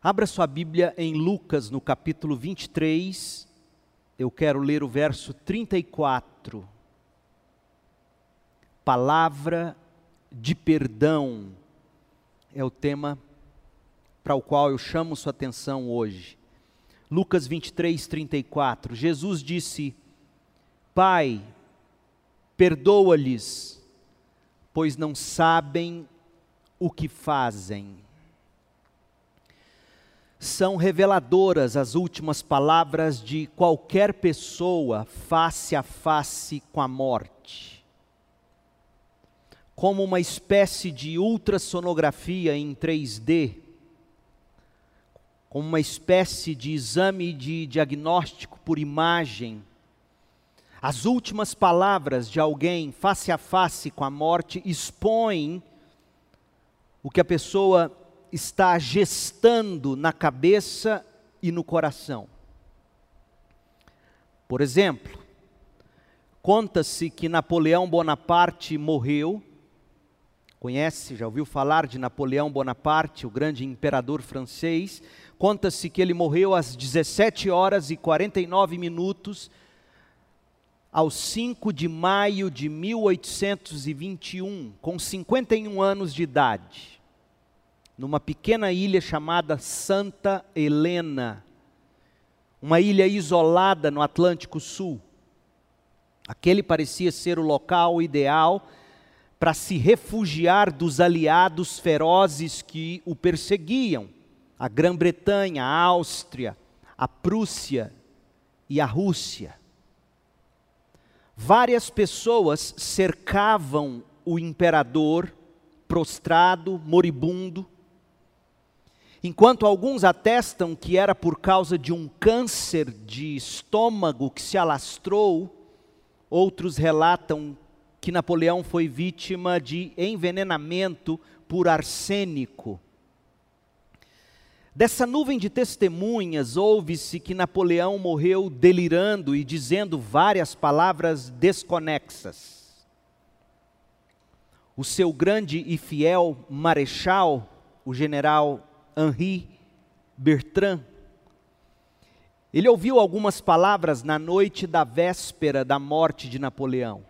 Abra sua Bíblia em Lucas, no capítulo 23. Eu quero ler o verso 34. Palavra de perdão é o tema para o qual eu chamo sua atenção hoje. Lucas 23, 34. Jesus disse: Pai, perdoa-lhes, pois não sabem o que fazem são reveladoras as últimas palavras de qualquer pessoa face a face com a morte. Como uma espécie de ultrassonografia em 3D, como uma espécie de exame de diagnóstico por imagem, as últimas palavras de alguém face a face com a morte expõem o que a pessoa está gestando na cabeça e no coração. Por exemplo, conta-se que Napoleão Bonaparte morreu. Conhece, já ouviu falar de Napoleão Bonaparte, o grande imperador francês? Conta-se que ele morreu às 17 horas e 49 minutos, aos 5 de maio de 1821, com 51 anos de idade numa pequena ilha chamada Santa Helena, uma ilha isolada no Atlântico Sul. Aquele parecia ser o local ideal para se refugiar dos aliados ferozes que o perseguiam: a Grã-Bretanha, a Áustria, a Prússia e a Rússia. Várias pessoas cercavam o imperador, prostrado, moribundo, Enquanto alguns atestam que era por causa de um câncer de estômago que se alastrou, outros relatam que Napoleão foi vítima de envenenamento por arsênico. Dessa nuvem de testemunhas, ouve-se que Napoleão morreu delirando e dizendo várias palavras desconexas. O seu grande e fiel marechal, o general Henri Bertrand. Ele ouviu algumas palavras na noite da véspera da morte de Napoleão.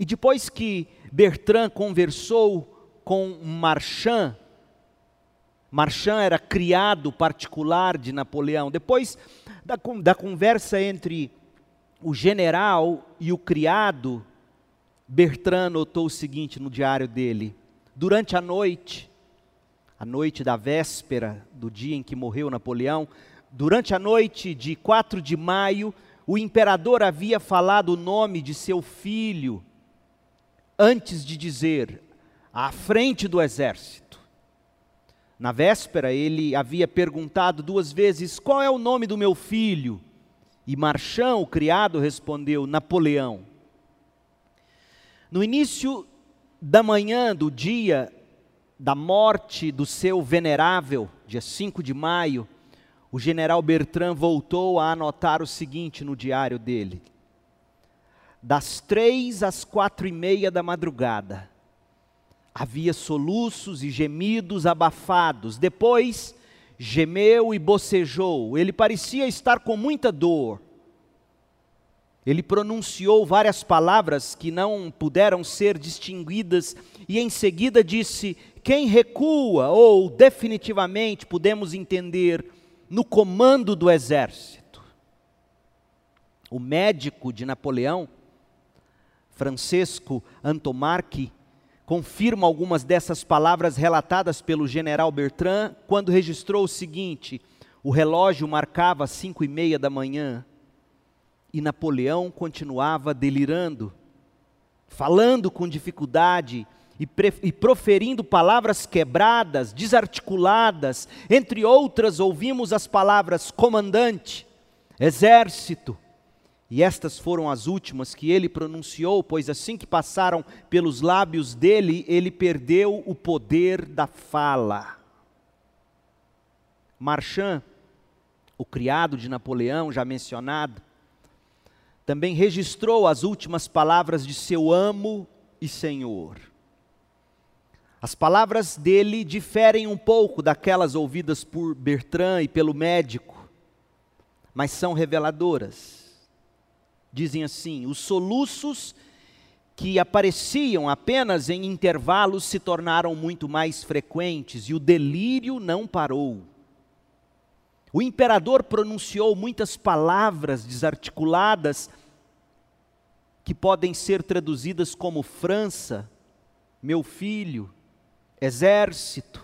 E depois que Bertrand conversou com Marchand, Marchand era criado particular de Napoleão. Depois da, da conversa entre o general e o criado, Bertrand notou o seguinte no diário dele: durante a noite, a noite da véspera do dia em que morreu Napoleão, durante a noite de 4 de maio, o imperador havia falado o nome de seu filho, antes de dizer, à frente do exército. Na véspera, ele havia perguntado duas vezes: Qual é o nome do meu filho? E Marchão, o criado, respondeu: Napoleão. No início da manhã do dia da morte do seu venerável, dia 5 de maio, o general Bertrand voltou a anotar o seguinte no diário dele: das três às quatro e meia da madrugada, havia soluços e gemidos abafados. Depois, gemeu e bocejou. Ele parecia estar com muita dor. Ele pronunciou várias palavras que não puderam ser distinguidas e em seguida disse: quem recua, ou definitivamente podemos entender, no comando do exército. O médico de Napoleão, Francesco Antomarchi, confirma algumas dessas palavras relatadas pelo general Bertrand quando registrou o seguinte: o relógio marcava cinco e meia da manhã e Napoleão continuava delirando, falando com dificuldade e, e proferindo palavras quebradas, desarticuladas, entre outras, ouvimos as palavras comandante, exército. E estas foram as últimas que ele pronunciou, pois assim que passaram pelos lábios dele, ele perdeu o poder da fala. Marchand, o criado de Napoleão, já mencionado, também registrou as últimas palavras de seu amo e senhor. As palavras dele diferem um pouco daquelas ouvidas por Bertrand e pelo médico, mas são reveladoras. Dizem assim: os soluços que apareciam apenas em intervalos se tornaram muito mais frequentes e o delírio não parou. O imperador pronunciou muitas palavras desarticuladas que podem ser traduzidas como França, meu filho, exército.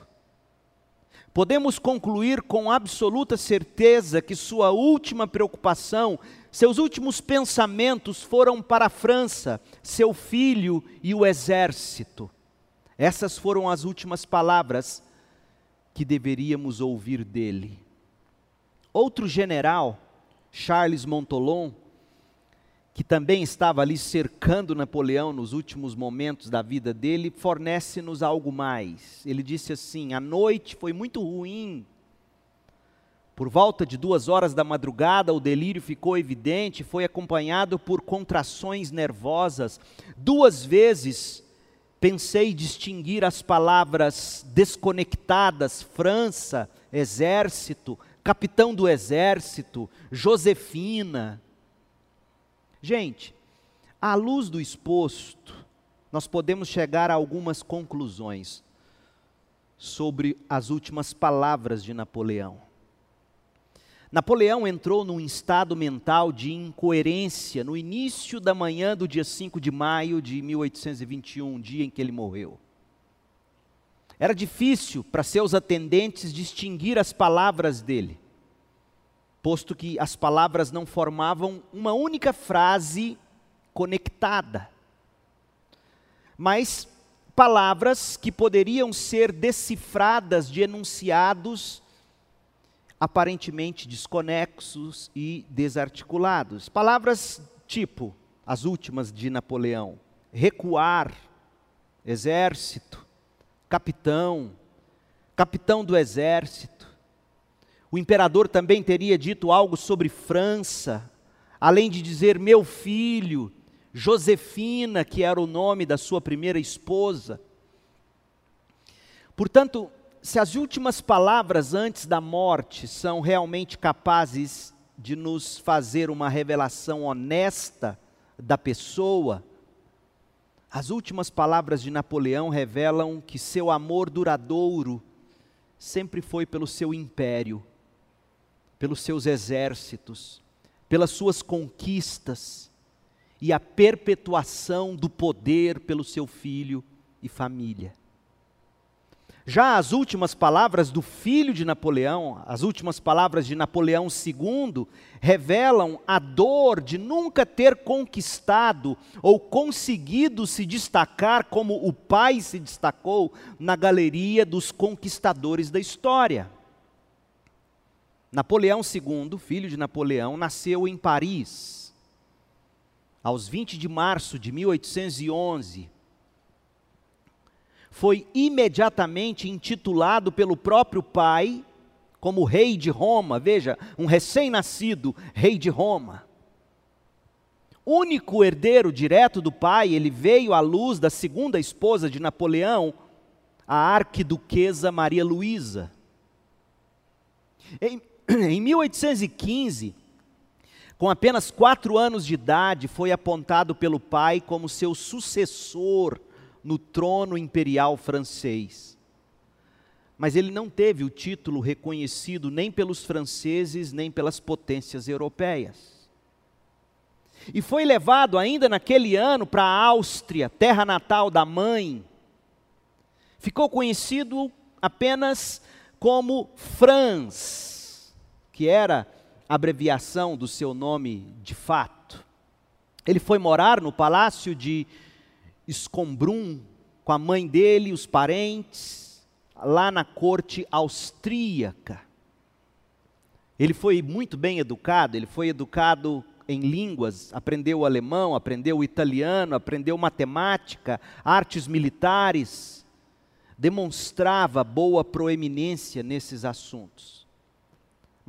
Podemos concluir com absoluta certeza que sua última preocupação, seus últimos pensamentos foram para a França, seu filho e o exército. Essas foram as últimas palavras que deveríamos ouvir dele. Outro general, Charles Montolon, que também estava ali cercando Napoleão nos últimos momentos da vida dele, fornece-nos algo mais. Ele disse assim: a noite foi muito ruim. Por volta de duas horas da madrugada, o delírio ficou evidente, foi acompanhado por contrações nervosas. Duas vezes pensei distinguir as palavras desconectadas: França, exército, capitão do exército, Josefina. Gente, à luz do exposto, nós podemos chegar a algumas conclusões sobre as últimas palavras de Napoleão. Napoleão entrou num estado mental de incoerência no início da manhã do dia 5 de maio de 1821, dia em que ele morreu. Era difícil para seus atendentes distinguir as palavras dele posto que as palavras não formavam uma única frase conectada, mas palavras que poderiam ser decifradas de enunciados aparentemente desconexos e desarticulados. Palavras tipo as últimas de Napoleão: recuar, exército, capitão, capitão do exército o imperador também teria dito algo sobre França, além de dizer meu filho, Josefina, que era o nome da sua primeira esposa. Portanto, se as últimas palavras antes da morte são realmente capazes de nos fazer uma revelação honesta da pessoa, as últimas palavras de Napoleão revelam que seu amor duradouro sempre foi pelo seu império pelos seus exércitos, pelas suas conquistas e a perpetuação do poder pelo seu filho e família. Já as últimas palavras do filho de Napoleão, as últimas palavras de Napoleão II, revelam a dor de nunca ter conquistado ou conseguido se destacar como o pai se destacou na galeria dos conquistadores da história. Napoleão II, filho de Napoleão, nasceu em Paris, aos 20 de março de 1811. Foi imediatamente intitulado pelo próprio pai como rei de Roma, veja, um recém-nascido rei de Roma. Único herdeiro direto do pai, ele veio à luz da segunda esposa de Napoleão, a arquiduquesa Maria Luísa. Em 1815, com apenas quatro anos de idade, foi apontado pelo pai como seu sucessor no trono imperial francês. Mas ele não teve o título reconhecido nem pelos franceses, nem pelas potências europeias. E foi levado ainda naquele ano para a Áustria, terra natal da mãe. Ficou conhecido apenas como Franz que era a abreviação do seu nome de fato. Ele foi morar no palácio de Escombrum com a mãe dele, os parentes, lá na corte austríaca. Ele foi muito bem educado, ele foi educado em línguas, aprendeu alemão, aprendeu italiano, aprendeu matemática, artes militares, demonstrava boa proeminência nesses assuntos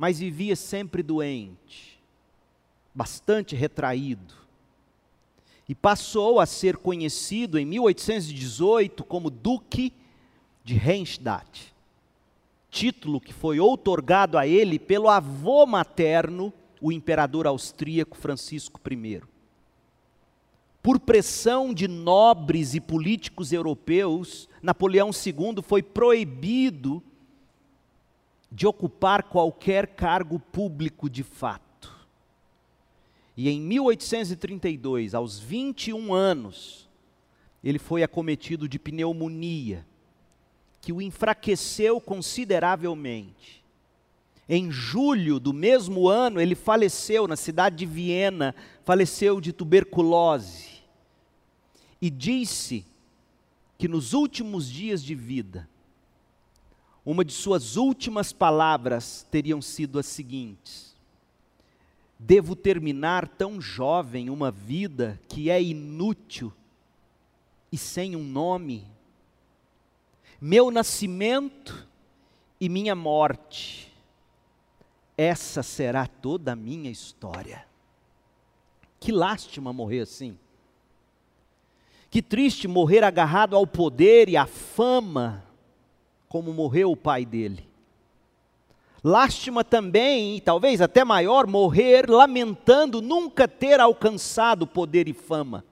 mas vivia sempre doente, bastante retraído. E passou a ser conhecido em 1818 como Duque de Reichstadt, título que foi outorgado a ele pelo avô materno, o imperador austríaco Francisco I. Por pressão de nobres e políticos europeus, Napoleão II foi proibido de ocupar qualquer cargo público de fato. E em 1832, aos 21 anos, ele foi acometido de pneumonia, que o enfraqueceu consideravelmente. Em julho do mesmo ano, ele faleceu na cidade de Viena, faleceu de tuberculose. E disse que nos últimos dias de vida, uma de suas últimas palavras teriam sido as seguintes: Devo terminar tão jovem uma vida que é inútil e sem um nome. Meu nascimento e minha morte, essa será toda a minha história. Que lástima morrer assim. Que triste morrer agarrado ao poder e à fama como morreu o pai dele. Lástima também, e talvez até maior, morrer lamentando nunca ter alcançado poder e fama.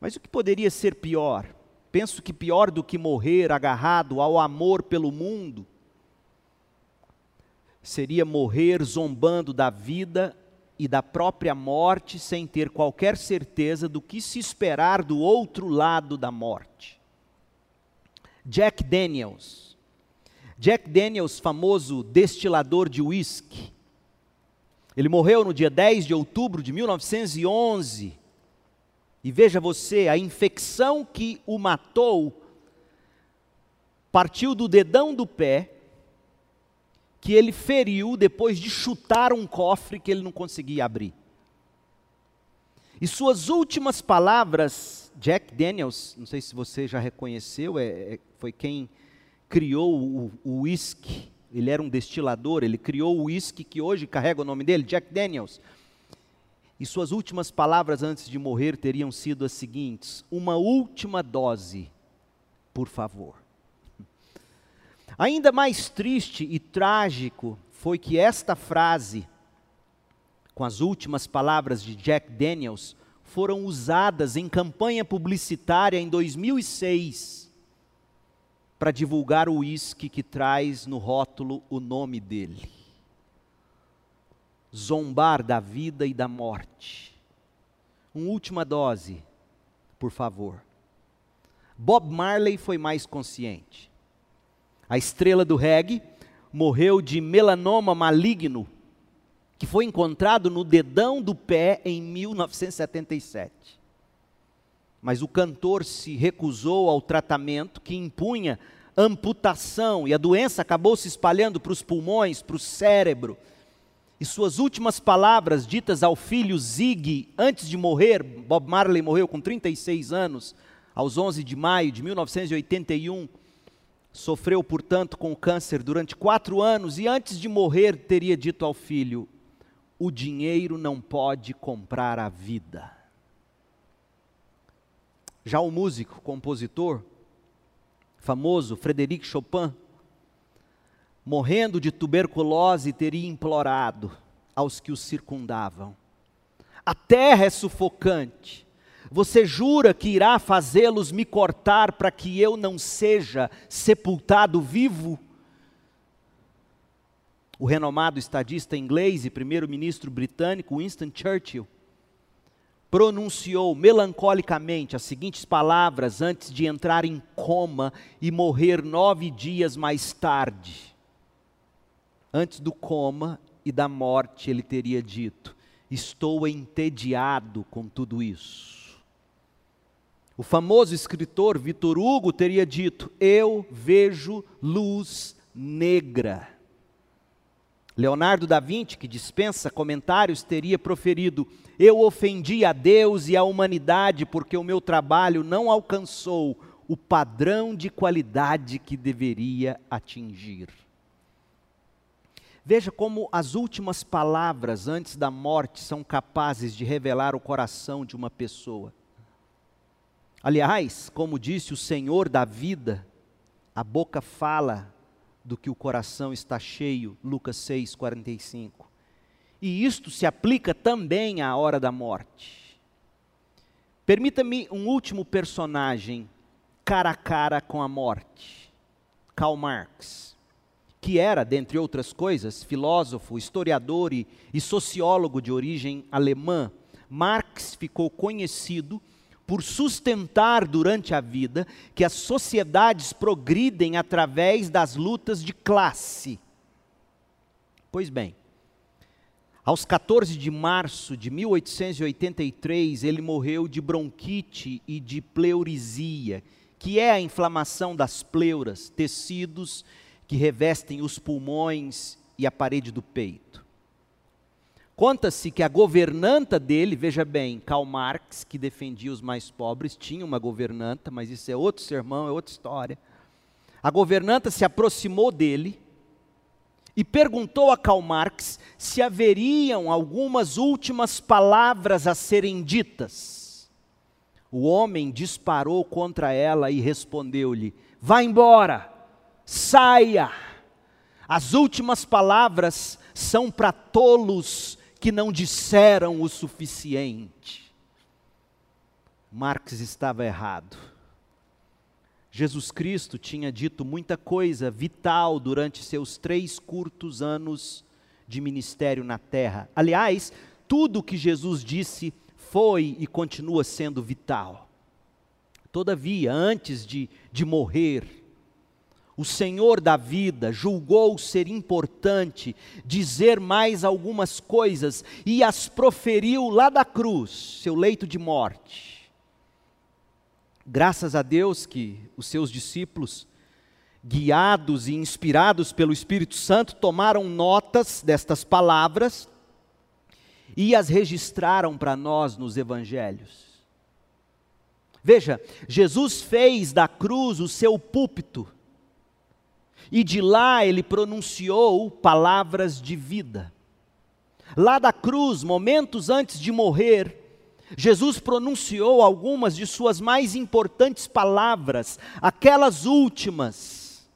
Mas o que poderia ser pior? Penso que pior do que morrer agarrado ao amor pelo mundo seria morrer zombando da vida e da própria morte sem ter qualquer certeza do que se esperar do outro lado da morte. Jack Daniels. Jack Daniels, famoso destilador de uísque. Ele morreu no dia 10 de outubro de 1911. E veja você, a infecção que o matou partiu do dedão do pé, que ele feriu depois de chutar um cofre que ele não conseguia abrir. E suas últimas palavras, Jack Daniels, não sei se você já reconheceu, é, é, foi quem criou o uísque. Ele era um destilador, ele criou o uísque que hoje carrega o nome dele, Jack Daniels. E suas últimas palavras antes de morrer teriam sido as seguintes: uma última dose, por favor. Ainda mais triste e trágico foi que esta frase com as últimas palavras de Jack Daniels, foram usadas em campanha publicitária em 2006 para divulgar o uísque que traz no rótulo o nome dele. Zombar da vida e da morte. Uma última dose, por favor. Bob Marley foi mais consciente. A estrela do reggae morreu de melanoma maligno que foi encontrado no dedão do pé em 1977. Mas o cantor se recusou ao tratamento que impunha amputação e a doença acabou se espalhando para os pulmões, para o cérebro. E suas últimas palavras ditas ao filho Zig antes de morrer, Bob Marley morreu com 36 anos, aos 11 de maio de 1981. Sofreu, portanto, com câncer durante quatro anos e antes de morrer teria dito ao filho: o dinheiro não pode comprar a vida. Já o músico, compositor, famoso Frederic Chopin, morrendo de tuberculose, teria implorado aos que o circundavam: A terra é sufocante. Você jura que irá fazê-los me cortar para que eu não seja sepultado vivo? O renomado estadista inglês e primeiro-ministro britânico Winston Churchill pronunciou melancolicamente as seguintes palavras antes de entrar em coma e morrer nove dias mais tarde. Antes do coma e da morte, ele teria dito: Estou entediado com tudo isso. O famoso escritor Vitor Hugo teria dito: Eu vejo luz negra. Leonardo da Vinci, que dispensa comentários, teria proferido: Eu ofendi a Deus e a humanidade porque o meu trabalho não alcançou o padrão de qualidade que deveria atingir. Veja como as últimas palavras antes da morte são capazes de revelar o coração de uma pessoa. Aliás, como disse o Senhor da vida, a boca fala do que o coração está cheio, Lucas 6, 45. E isto se aplica também à hora da morte. Permita-me um último personagem cara a cara com a morte. Karl Marx, que era, dentre outras coisas, filósofo, historiador e, e sociólogo de origem alemã, Marx ficou conhecido por sustentar durante a vida que as sociedades progridem através das lutas de classe. Pois bem, aos 14 de março de 1883, ele morreu de bronquite e de pleurisia, que é a inflamação das pleuras, tecidos que revestem os pulmões e a parede do peito. Conta-se que a governanta dele, veja bem, Karl Marx, que defendia os mais pobres, tinha uma governanta, mas isso é outro sermão, é outra história. A governanta se aproximou dele e perguntou a Karl Marx se haveriam algumas últimas palavras a serem ditas. O homem disparou contra ela e respondeu-lhe: Vá embora, saia. As últimas palavras são para tolos que não disseram o suficiente. Marx estava errado. Jesus Cristo tinha dito muita coisa vital durante seus três curtos anos de ministério na terra. Aliás, tudo o que Jesus disse foi e continua sendo vital. Todavia, antes de, de morrer, o Senhor da vida julgou ser importante dizer mais algumas coisas e as proferiu lá da cruz, seu leito de morte. Graças a Deus que os seus discípulos, guiados e inspirados pelo Espírito Santo, tomaram notas destas palavras e as registraram para nós nos evangelhos. Veja, Jesus fez da cruz o seu púlpito, e de lá ele pronunciou palavras de vida. Lá da cruz, momentos antes de morrer, Jesus pronunciou algumas de suas mais importantes palavras, aquelas últimas,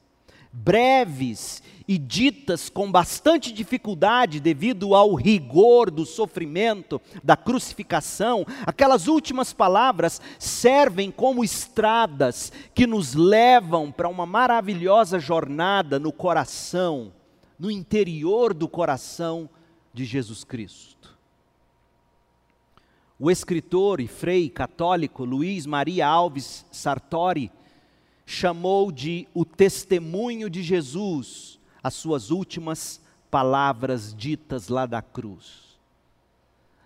breves e ditas com bastante dificuldade devido ao rigor do sofrimento, da crucificação, aquelas últimas palavras servem como estradas que nos levam para uma maravilhosa jornada no coração, no interior do coração de Jesus Cristo. O escritor e frei católico Luiz Maria Alves Sartori chamou de o testemunho de Jesus as suas últimas palavras ditas lá da cruz.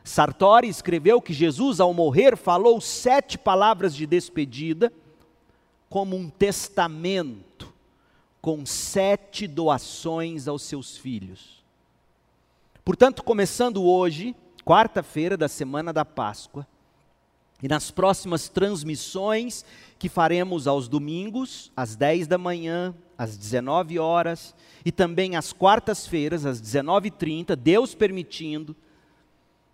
Sartori escreveu que Jesus, ao morrer, falou sete palavras de despedida, como um testamento, com sete doações aos seus filhos. Portanto, começando hoje, quarta-feira da semana da Páscoa. E nas próximas transmissões que faremos aos domingos, às 10 da manhã, às 19 horas, e também às quartas-feiras, às 19h30, Deus permitindo,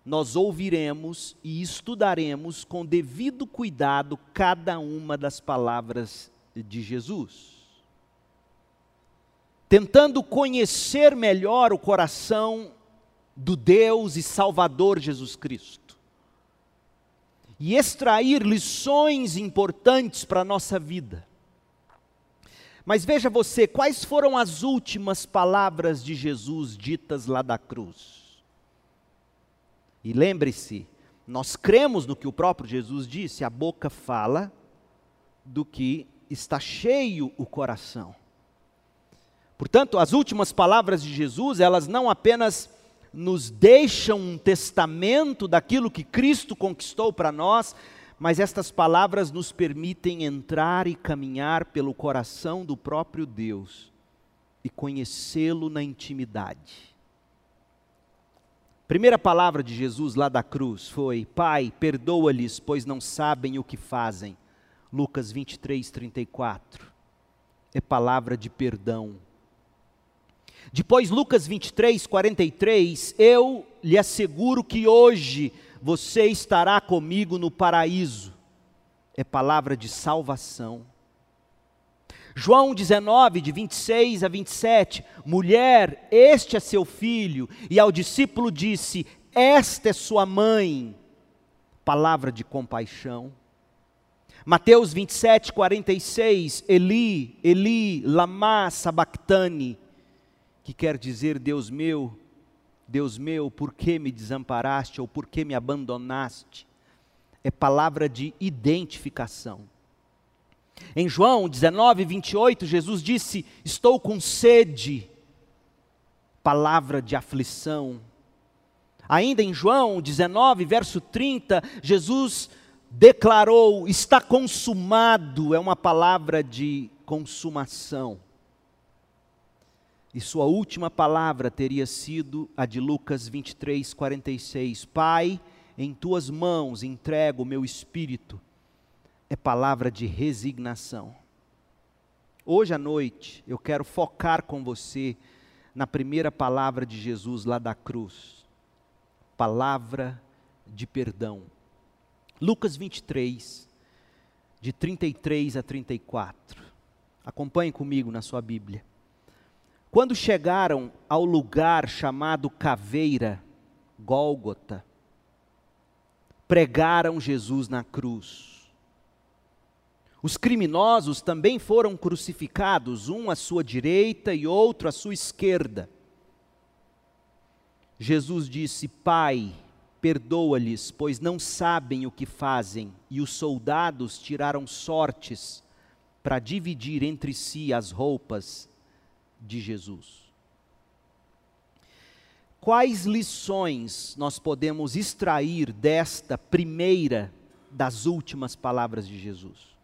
nós ouviremos e estudaremos com devido cuidado cada uma das palavras de Jesus. Tentando conhecer melhor o coração do Deus e Salvador Jesus Cristo. E extrair lições importantes para a nossa vida. Mas veja você, quais foram as últimas palavras de Jesus ditas lá da cruz? E lembre-se, nós cremos no que o próprio Jesus disse, a boca fala do que está cheio o coração. Portanto, as últimas palavras de Jesus, elas não apenas nos deixam um testamento daquilo que Cristo conquistou para nós, mas estas palavras nos permitem entrar e caminhar pelo coração do próprio Deus e conhecê-lo na intimidade. Primeira palavra de Jesus lá da cruz foi: Pai, perdoa-lhes, pois não sabem o que fazem. Lucas 23, 34. É palavra de perdão depois, Lucas 23, 43, eu lhe asseguro que hoje você estará comigo no paraíso. é palavra de salvação. João 19, de 26 a 27, mulher, este é seu filho, e ao discípulo disse: Esta é sua mãe, palavra de compaixão. Mateus 27, 46, Eli, Eli, lama sabactani, que quer dizer, Deus meu, Deus meu, por que me desamparaste ou por que me abandonaste? É palavra de identificação. Em João 19, 28, Jesus disse: Estou com sede, palavra de aflição. Ainda em João 19, verso 30, Jesus declarou: Está consumado, é uma palavra de consumação. E sua última palavra teria sido a de Lucas 23, 46. Pai, em tuas mãos entrego o meu espírito é palavra de resignação. Hoje à noite eu quero focar com você na primeira palavra de Jesus lá da cruz. Palavra de perdão. Lucas 23, de 33 a 34. Acompanhe comigo na sua Bíblia. Quando chegaram ao lugar chamado Caveira, Gólgota, pregaram Jesus na cruz os criminosos também foram crucificados, um à sua direita e outro à sua esquerda. Jesus disse: Pai, perdoa-lhes, pois não sabem o que fazem. E os soldados tiraram sortes para dividir entre si as roupas de Jesus. Quais lições nós podemos extrair desta primeira das últimas palavras de Jesus?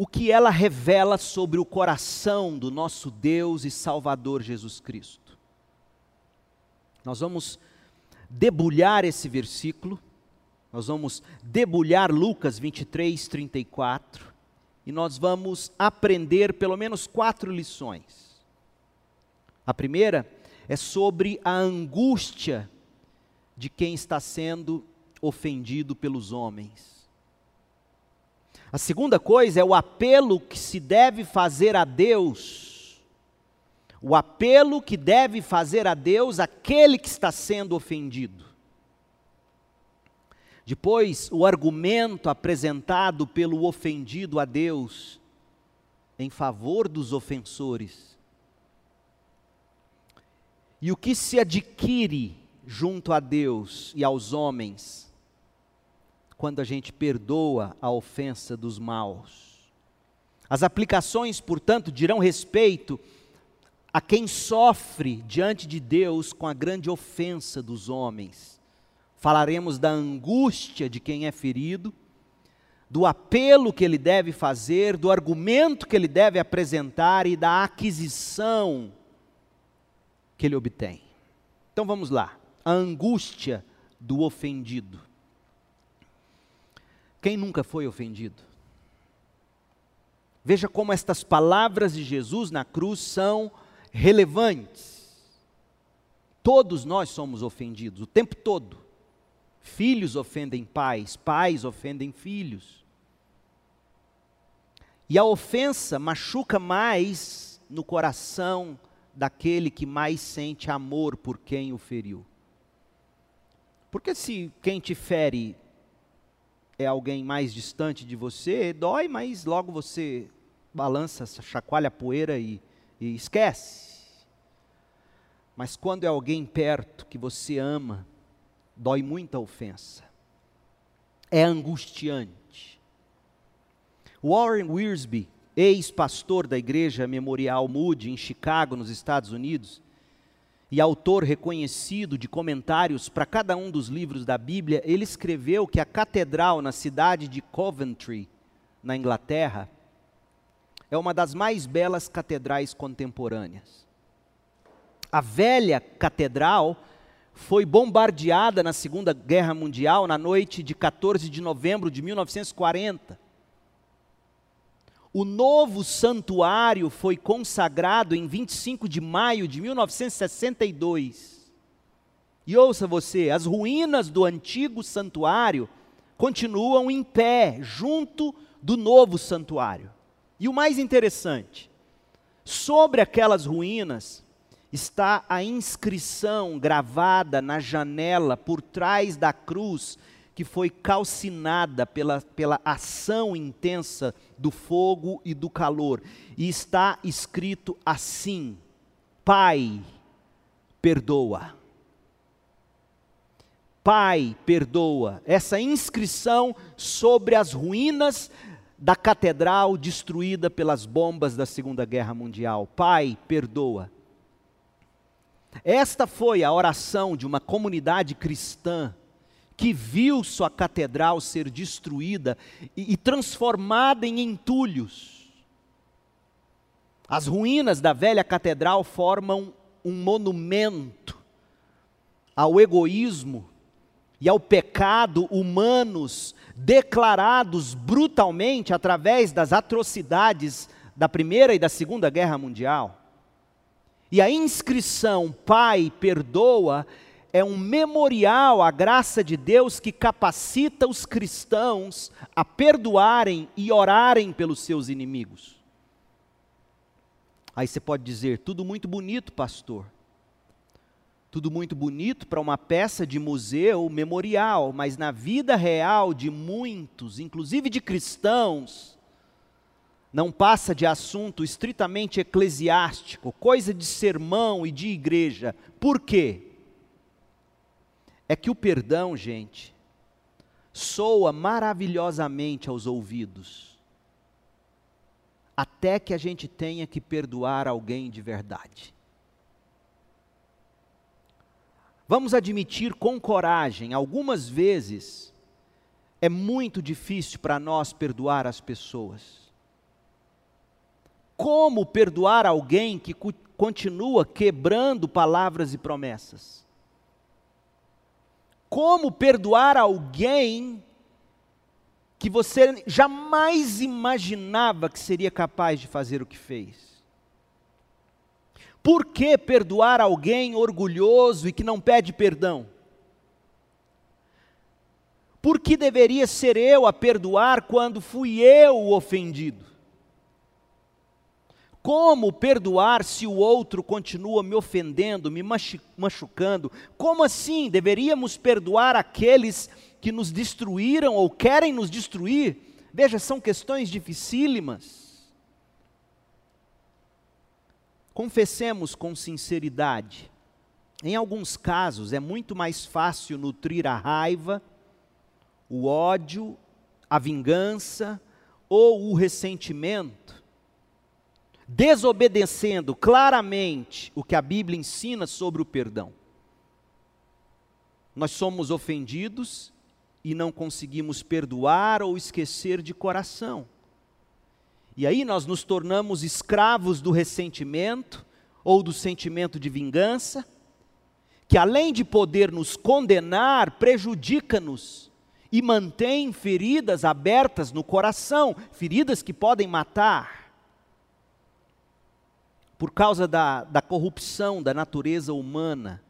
o que ela revela sobre o coração do nosso Deus e Salvador Jesus Cristo. Nós vamos debulhar esse versículo, nós vamos debulhar Lucas 23, 34, e nós vamos aprender pelo menos quatro lições. A primeira é sobre a angústia de quem está sendo ofendido pelos homens. A segunda coisa é o apelo que se deve fazer a Deus. O apelo que deve fazer a Deus aquele que está sendo ofendido. Depois, o argumento apresentado pelo ofendido a Deus em favor dos ofensores. E o que se adquire junto a Deus e aos homens quando a gente perdoa a ofensa dos maus. As aplicações, portanto, dirão respeito a quem sofre diante de Deus com a grande ofensa dos homens. Falaremos da angústia de quem é ferido, do apelo que ele deve fazer, do argumento que ele deve apresentar e da aquisição que ele obtém. Então vamos lá. A angústia do ofendido. Quem nunca foi ofendido? Veja como estas palavras de Jesus na cruz são relevantes. Todos nós somos ofendidos o tempo todo. Filhos ofendem pais, pais ofendem filhos. E a ofensa machuca mais no coração daquele que mais sente amor por quem o feriu. Porque se quem te fere é alguém mais distante de você, dói, mas logo você balança, chacoalha a poeira e, e esquece. Mas quando é alguém perto que você ama, dói muita ofensa. É angustiante. Warren Wiersbe, ex-pastor da igreja Memorial Moody em Chicago, nos Estados Unidos, e autor reconhecido de comentários para cada um dos livros da Bíblia, ele escreveu que a catedral na cidade de Coventry, na Inglaterra, é uma das mais belas catedrais contemporâneas. A velha catedral foi bombardeada na Segunda Guerra Mundial na noite de 14 de novembro de 1940. O novo santuário foi consagrado em 25 de maio de 1962. E ouça você, as ruínas do antigo santuário continuam em pé, junto do novo santuário. E o mais interessante, sobre aquelas ruínas está a inscrição gravada na janela por trás da cruz que foi calcinada pela, pela ação intensa do fogo e do calor. E está escrito assim: Pai, perdoa. Pai, perdoa. Essa inscrição sobre as ruínas da catedral destruída pelas bombas da Segunda Guerra Mundial. Pai, perdoa. Esta foi a oração de uma comunidade cristã que viu sua catedral ser destruída e, e transformada em entulhos. As ruínas da velha catedral formam um monumento ao egoísmo e ao pecado humanos declarados brutalmente através das atrocidades da Primeira e da Segunda Guerra Mundial. E a inscrição Pai perdoa é um memorial à graça de Deus que capacita os cristãos a perdoarem e orarem pelos seus inimigos. Aí você pode dizer: tudo muito bonito, pastor. Tudo muito bonito para uma peça de museu memorial, mas na vida real de muitos, inclusive de cristãos, não passa de assunto estritamente eclesiástico, coisa de sermão e de igreja. Por quê? é que o perdão, gente, soa maravilhosamente aos ouvidos, até que a gente tenha que perdoar alguém de verdade. Vamos admitir com coragem, algumas vezes é muito difícil para nós perdoar as pessoas. Como perdoar alguém que continua quebrando palavras e promessas? como perdoar alguém que você jamais imaginava que seria capaz de fazer o que fez? Por que perdoar alguém orgulhoso e que não pede perdão? Por que deveria ser eu a perdoar quando fui eu o ofendido? Como perdoar se o outro continua me ofendendo, me machucando? Como assim? Deveríamos perdoar aqueles que nos destruíram ou querem nos destruir? Veja, são questões dificílimas. Confessemos com sinceridade. Em alguns casos é muito mais fácil nutrir a raiva, o ódio, a vingança ou o ressentimento desobedecendo claramente o que a Bíblia ensina sobre o perdão. Nós somos ofendidos e não conseguimos perdoar ou esquecer de coração. E aí nós nos tornamos escravos do ressentimento ou do sentimento de vingança, que além de poder nos condenar, prejudica-nos e mantém feridas abertas no coração, feridas que podem matar por causa da, da corrupção da natureza humana,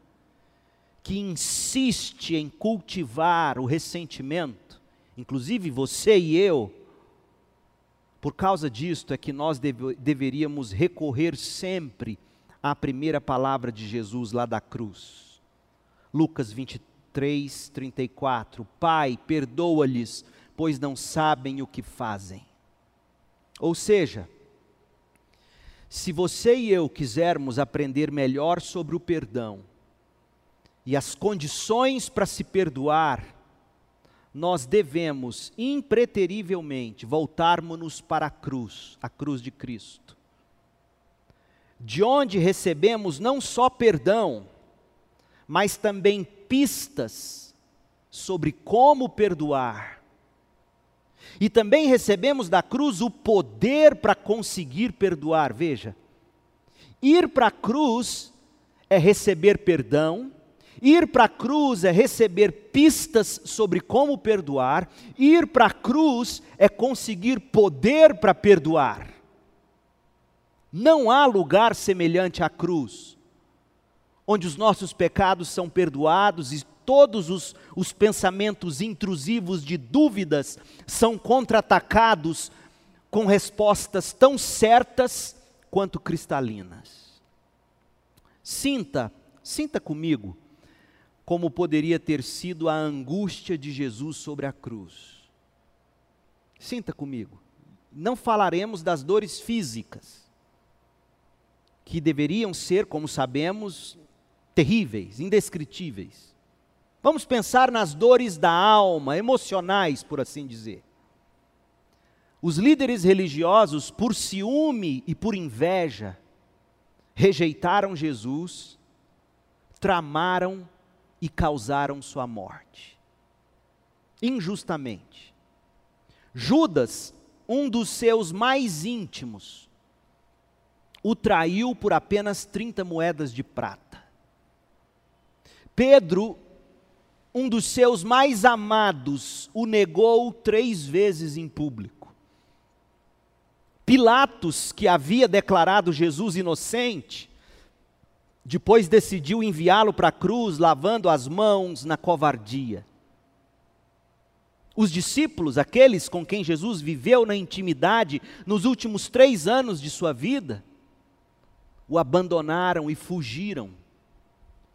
que insiste em cultivar o ressentimento, inclusive você e eu, por causa disto é que nós deve, deveríamos recorrer sempre à primeira palavra de Jesus lá da cruz. Lucas 23, 34. Pai, perdoa-lhes, pois não sabem o que fazem. Ou seja, se você e eu quisermos aprender melhor sobre o perdão e as condições para se perdoar, nós devemos impreterivelmente voltarmos-nos para a cruz, a cruz de Cristo. De onde recebemos não só perdão, mas também pistas sobre como perdoar e também recebemos da cruz o poder para conseguir perdoar. Veja, ir para a cruz é receber perdão, ir para a cruz é receber pistas sobre como perdoar, ir para a cruz é conseguir poder para perdoar. Não há lugar semelhante à cruz, onde os nossos pecados são perdoados e todos os, os pensamentos intrusivos de dúvidas são contra-atacados com respostas tão certas quanto cristalinas. Sinta, sinta comigo como poderia ter sido a angústia de Jesus sobre a cruz. Sinta comigo. Não falaremos das dores físicas, que deveriam ser, como sabemos, terríveis, indescritíveis. Vamos pensar nas dores da alma, emocionais, por assim dizer. Os líderes religiosos, por ciúme e por inveja, rejeitaram Jesus, tramaram e causaram sua morte. Injustamente. Judas, um dos seus mais íntimos, o traiu por apenas 30 moedas de prata. Pedro, um dos seus mais amados, o negou três vezes em público. Pilatos, que havia declarado Jesus inocente, depois decidiu enviá-lo para a cruz, lavando as mãos na covardia. Os discípulos, aqueles com quem Jesus viveu na intimidade nos últimos três anos de sua vida, o abandonaram e fugiram,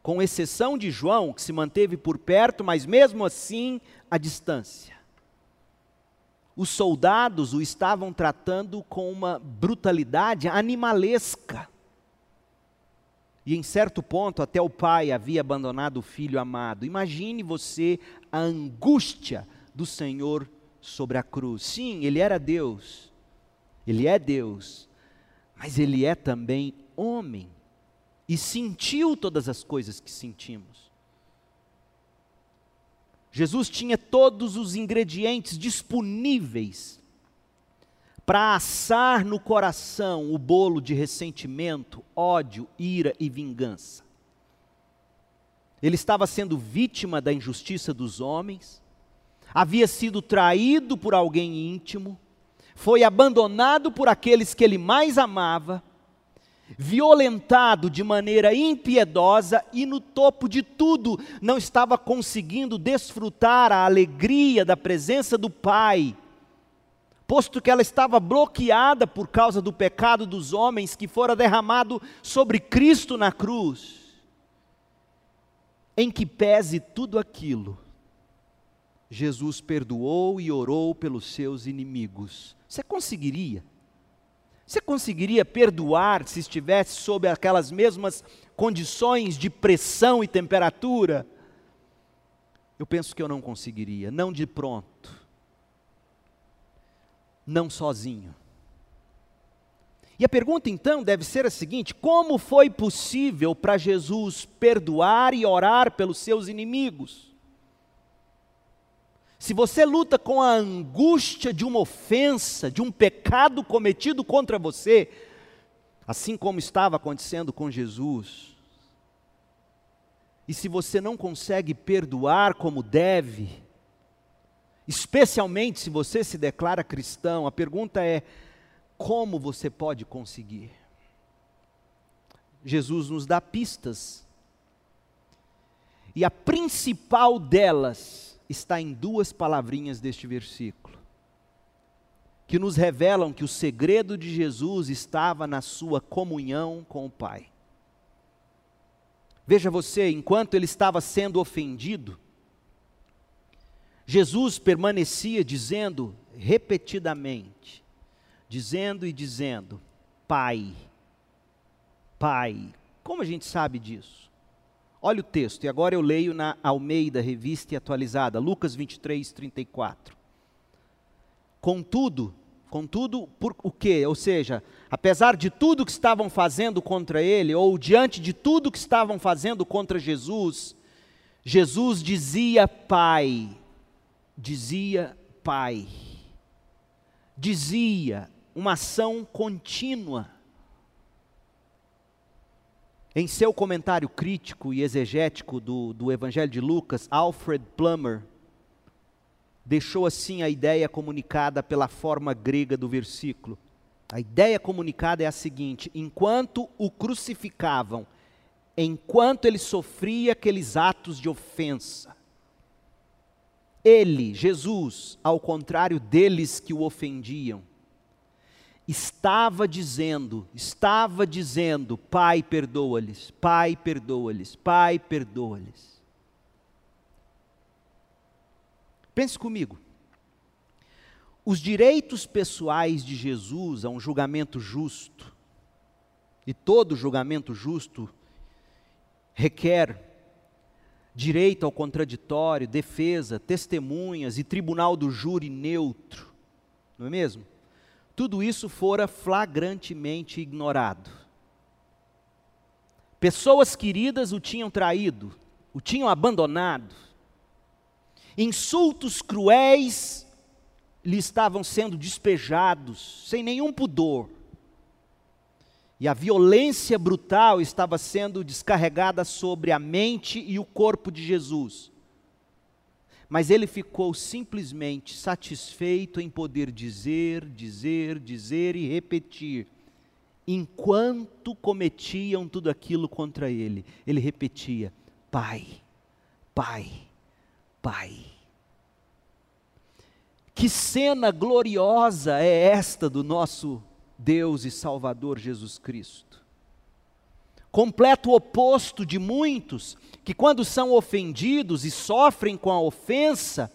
com exceção de João, que se manteve por perto, mas mesmo assim à distância os soldados o estavam tratando com uma brutalidade animalesca. E em certo ponto, até o pai havia abandonado o filho amado. Imagine você a angústia do Senhor sobre a cruz. Sim, ele era Deus, ele é Deus, mas ele é também homem e sentiu todas as coisas que sentimos. Jesus tinha todos os ingredientes disponíveis para assar no coração o bolo de ressentimento, ódio, ira e vingança. Ele estava sendo vítima da injustiça dos homens, havia sido traído por alguém íntimo, foi abandonado por aqueles que ele mais amava violentado de maneira impiedosa e no topo de tudo não estava conseguindo desfrutar a alegria da presença do Pai, posto que ela estava bloqueada por causa do pecado dos homens que fora derramado sobre Cristo na cruz. Em que pese tudo aquilo, Jesus perdoou e orou pelos seus inimigos. Você conseguiria? Você conseguiria perdoar se estivesse sob aquelas mesmas condições de pressão e temperatura? Eu penso que eu não conseguiria, não de pronto, não sozinho. E a pergunta então deve ser a seguinte: como foi possível para Jesus perdoar e orar pelos seus inimigos? Se você luta com a angústia de uma ofensa, de um pecado cometido contra você, assim como estava acontecendo com Jesus, e se você não consegue perdoar como deve, especialmente se você se declara cristão, a pergunta é: como você pode conseguir? Jesus nos dá pistas, e a principal delas está em duas palavrinhas deste versículo, que nos revelam que o segredo de Jesus estava na sua comunhão com o Pai. Veja você, enquanto ele estava sendo ofendido, Jesus permanecia dizendo repetidamente, dizendo e dizendo: Pai, Pai. Como a gente sabe disso? Olha o texto, e agora eu leio na Almeida, revista e atualizada, Lucas 23, 34. Contudo, contudo, por o quê? Ou seja, apesar de tudo que estavam fazendo contra ele, ou diante de tudo que estavam fazendo contra Jesus, Jesus dizia Pai, dizia Pai, dizia uma ação contínua. Em seu comentário crítico e exegético do, do Evangelho de Lucas, Alfred Plummer deixou assim a ideia comunicada pela forma grega do versículo. A ideia comunicada é a seguinte: enquanto o crucificavam, enquanto ele sofria aqueles atos de ofensa. Ele, Jesus, ao contrário deles que o ofendiam, estava dizendo, estava dizendo: Pai, perdoa-lhes, Pai, perdoa-lhes, Pai, perdoa-lhes. Pense comigo. Os direitos pessoais de Jesus a um julgamento justo, e todo julgamento justo requer direito ao contraditório, defesa, testemunhas e tribunal do júri neutro, não é mesmo? Tudo isso fora flagrantemente ignorado. Pessoas queridas o tinham traído, o tinham abandonado. Insultos cruéis lhe estavam sendo despejados, sem nenhum pudor. E a violência brutal estava sendo descarregada sobre a mente e o corpo de Jesus. Mas ele ficou simplesmente satisfeito em poder dizer, dizer, dizer e repetir. Enquanto cometiam tudo aquilo contra ele, ele repetia: Pai, Pai, Pai. Que cena gloriosa é esta do nosso Deus e Salvador Jesus Cristo. Completo oposto de muitos que, quando são ofendidos e sofrem com a ofensa,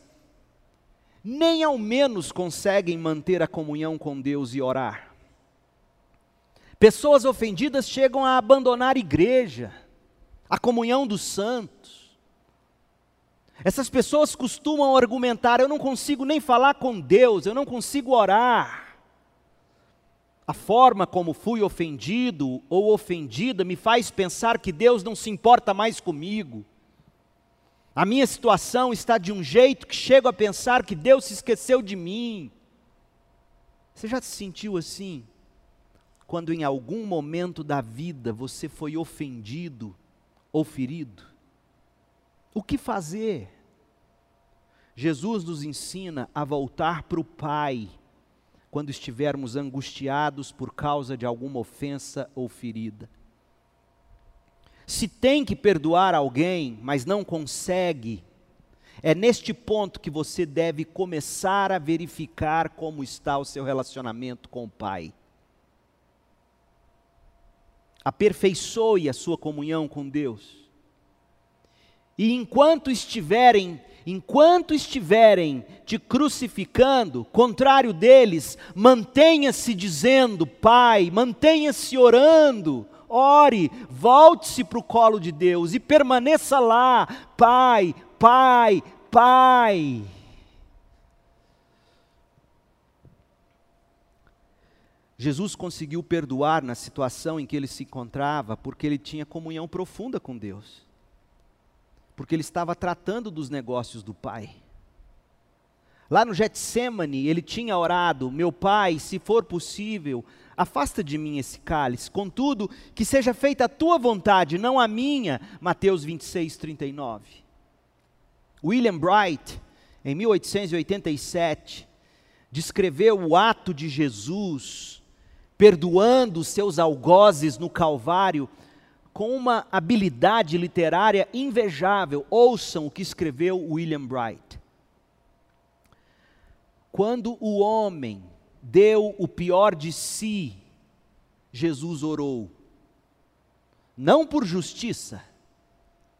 nem ao menos conseguem manter a comunhão com Deus e orar. Pessoas ofendidas chegam a abandonar a igreja, a comunhão dos santos. Essas pessoas costumam argumentar: eu não consigo nem falar com Deus, eu não consigo orar. A forma como fui ofendido ou ofendida me faz pensar que Deus não se importa mais comigo. A minha situação está de um jeito que chego a pensar que Deus se esqueceu de mim. Você já se sentiu assim? Quando em algum momento da vida você foi ofendido ou ferido? O que fazer? Jesus nos ensina a voltar para o Pai quando estivermos angustiados por causa de alguma ofensa ou ferida. Se tem que perdoar alguém, mas não consegue, é neste ponto que você deve começar a verificar como está o seu relacionamento com o Pai. Aperfeiçoe a sua comunhão com Deus. E enquanto estiverem enquanto estiverem te crucificando, contrário deles, mantenha-se dizendo, Pai, mantenha-se orando, ore, volte-se para o colo de Deus e permaneça lá, Pai, Pai, Pai. Jesus conseguiu perdoar na situação em que ele se encontrava, porque ele tinha comunhão profunda com Deus porque ele estava tratando dos negócios do Pai. Lá no Getsemane, ele tinha orado: Meu Pai, se for possível, afasta de mim esse cálice, contudo, que seja feita a tua vontade, não a minha. Mateus 26, 39. William Bright, em 1887, descreveu o ato de Jesus perdoando os seus algozes no Calvário com uma habilidade literária invejável. Ouçam o que escreveu William Bright. Quando o homem deu o pior de si, Jesus orou. Não por justiça.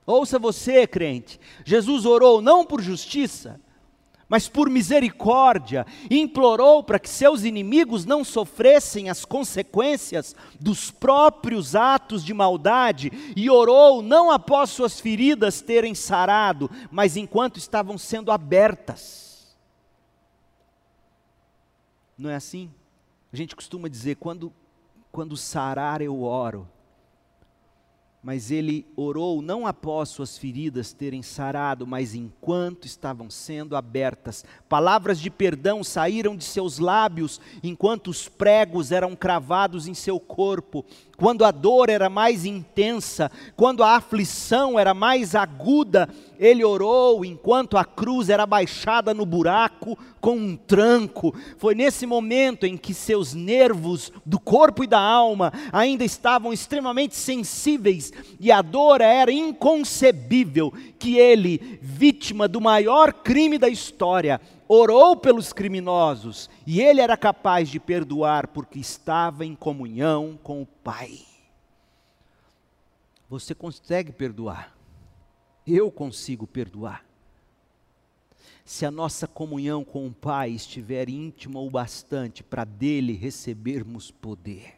Ouça você, crente. Jesus orou não por justiça, mas por misericórdia, implorou para que seus inimigos não sofressem as consequências dos próprios atos de maldade, e orou não após suas feridas terem sarado, mas enquanto estavam sendo abertas. Não é assim? A gente costuma dizer: quando, quando sarar, eu oro mas ele orou não após suas feridas terem sarado, mas enquanto estavam sendo abertas. Palavras de perdão saíram de seus lábios enquanto os pregos eram cravados em seu corpo. Quando a dor era mais intensa, quando a aflição era mais aguda, ele orou enquanto a cruz era baixada no buraco com um tranco. Foi nesse momento em que seus nervos do corpo e da alma ainda estavam extremamente sensíveis e a dor era inconcebível que ele, vítima do maior crime da história, orou pelos criminosos e ele era capaz de perdoar porque estava em comunhão com o Pai. Você consegue perdoar? Eu consigo perdoar. Se a nossa comunhão com o Pai estiver íntima o bastante para dele recebermos poder.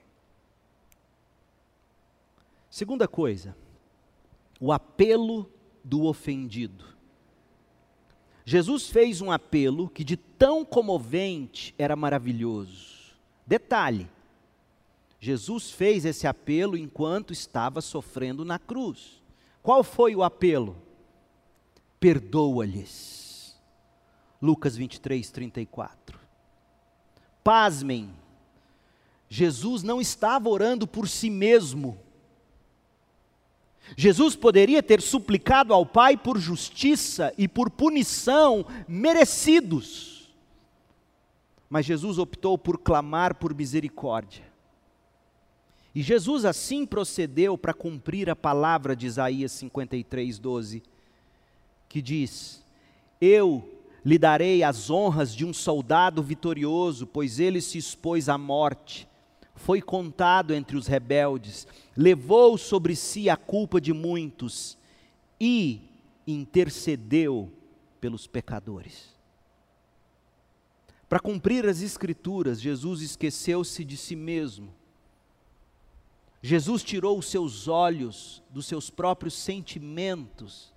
Segunda coisa, o apelo do ofendido. Jesus fez um apelo que, de tão comovente, era maravilhoso. Detalhe: Jesus fez esse apelo enquanto estava sofrendo na cruz. Qual foi o apelo? Perdoa-lhes. Lucas 23, 34. Pasmem, Jesus não estava orando por si mesmo Jesus poderia ter suplicado ao Pai por justiça e por punição merecidos, mas Jesus optou por clamar por misericórdia. E Jesus assim procedeu para cumprir a palavra de Isaías 53, 12, que diz: Eu lhe darei as honras de um soldado vitorioso, pois ele se expôs à morte foi contado entre os rebeldes, levou sobre si a culpa de muitos e intercedeu pelos pecadores. Para cumprir as Escrituras, Jesus esqueceu-se de si mesmo. Jesus tirou os seus olhos dos seus próprios sentimentos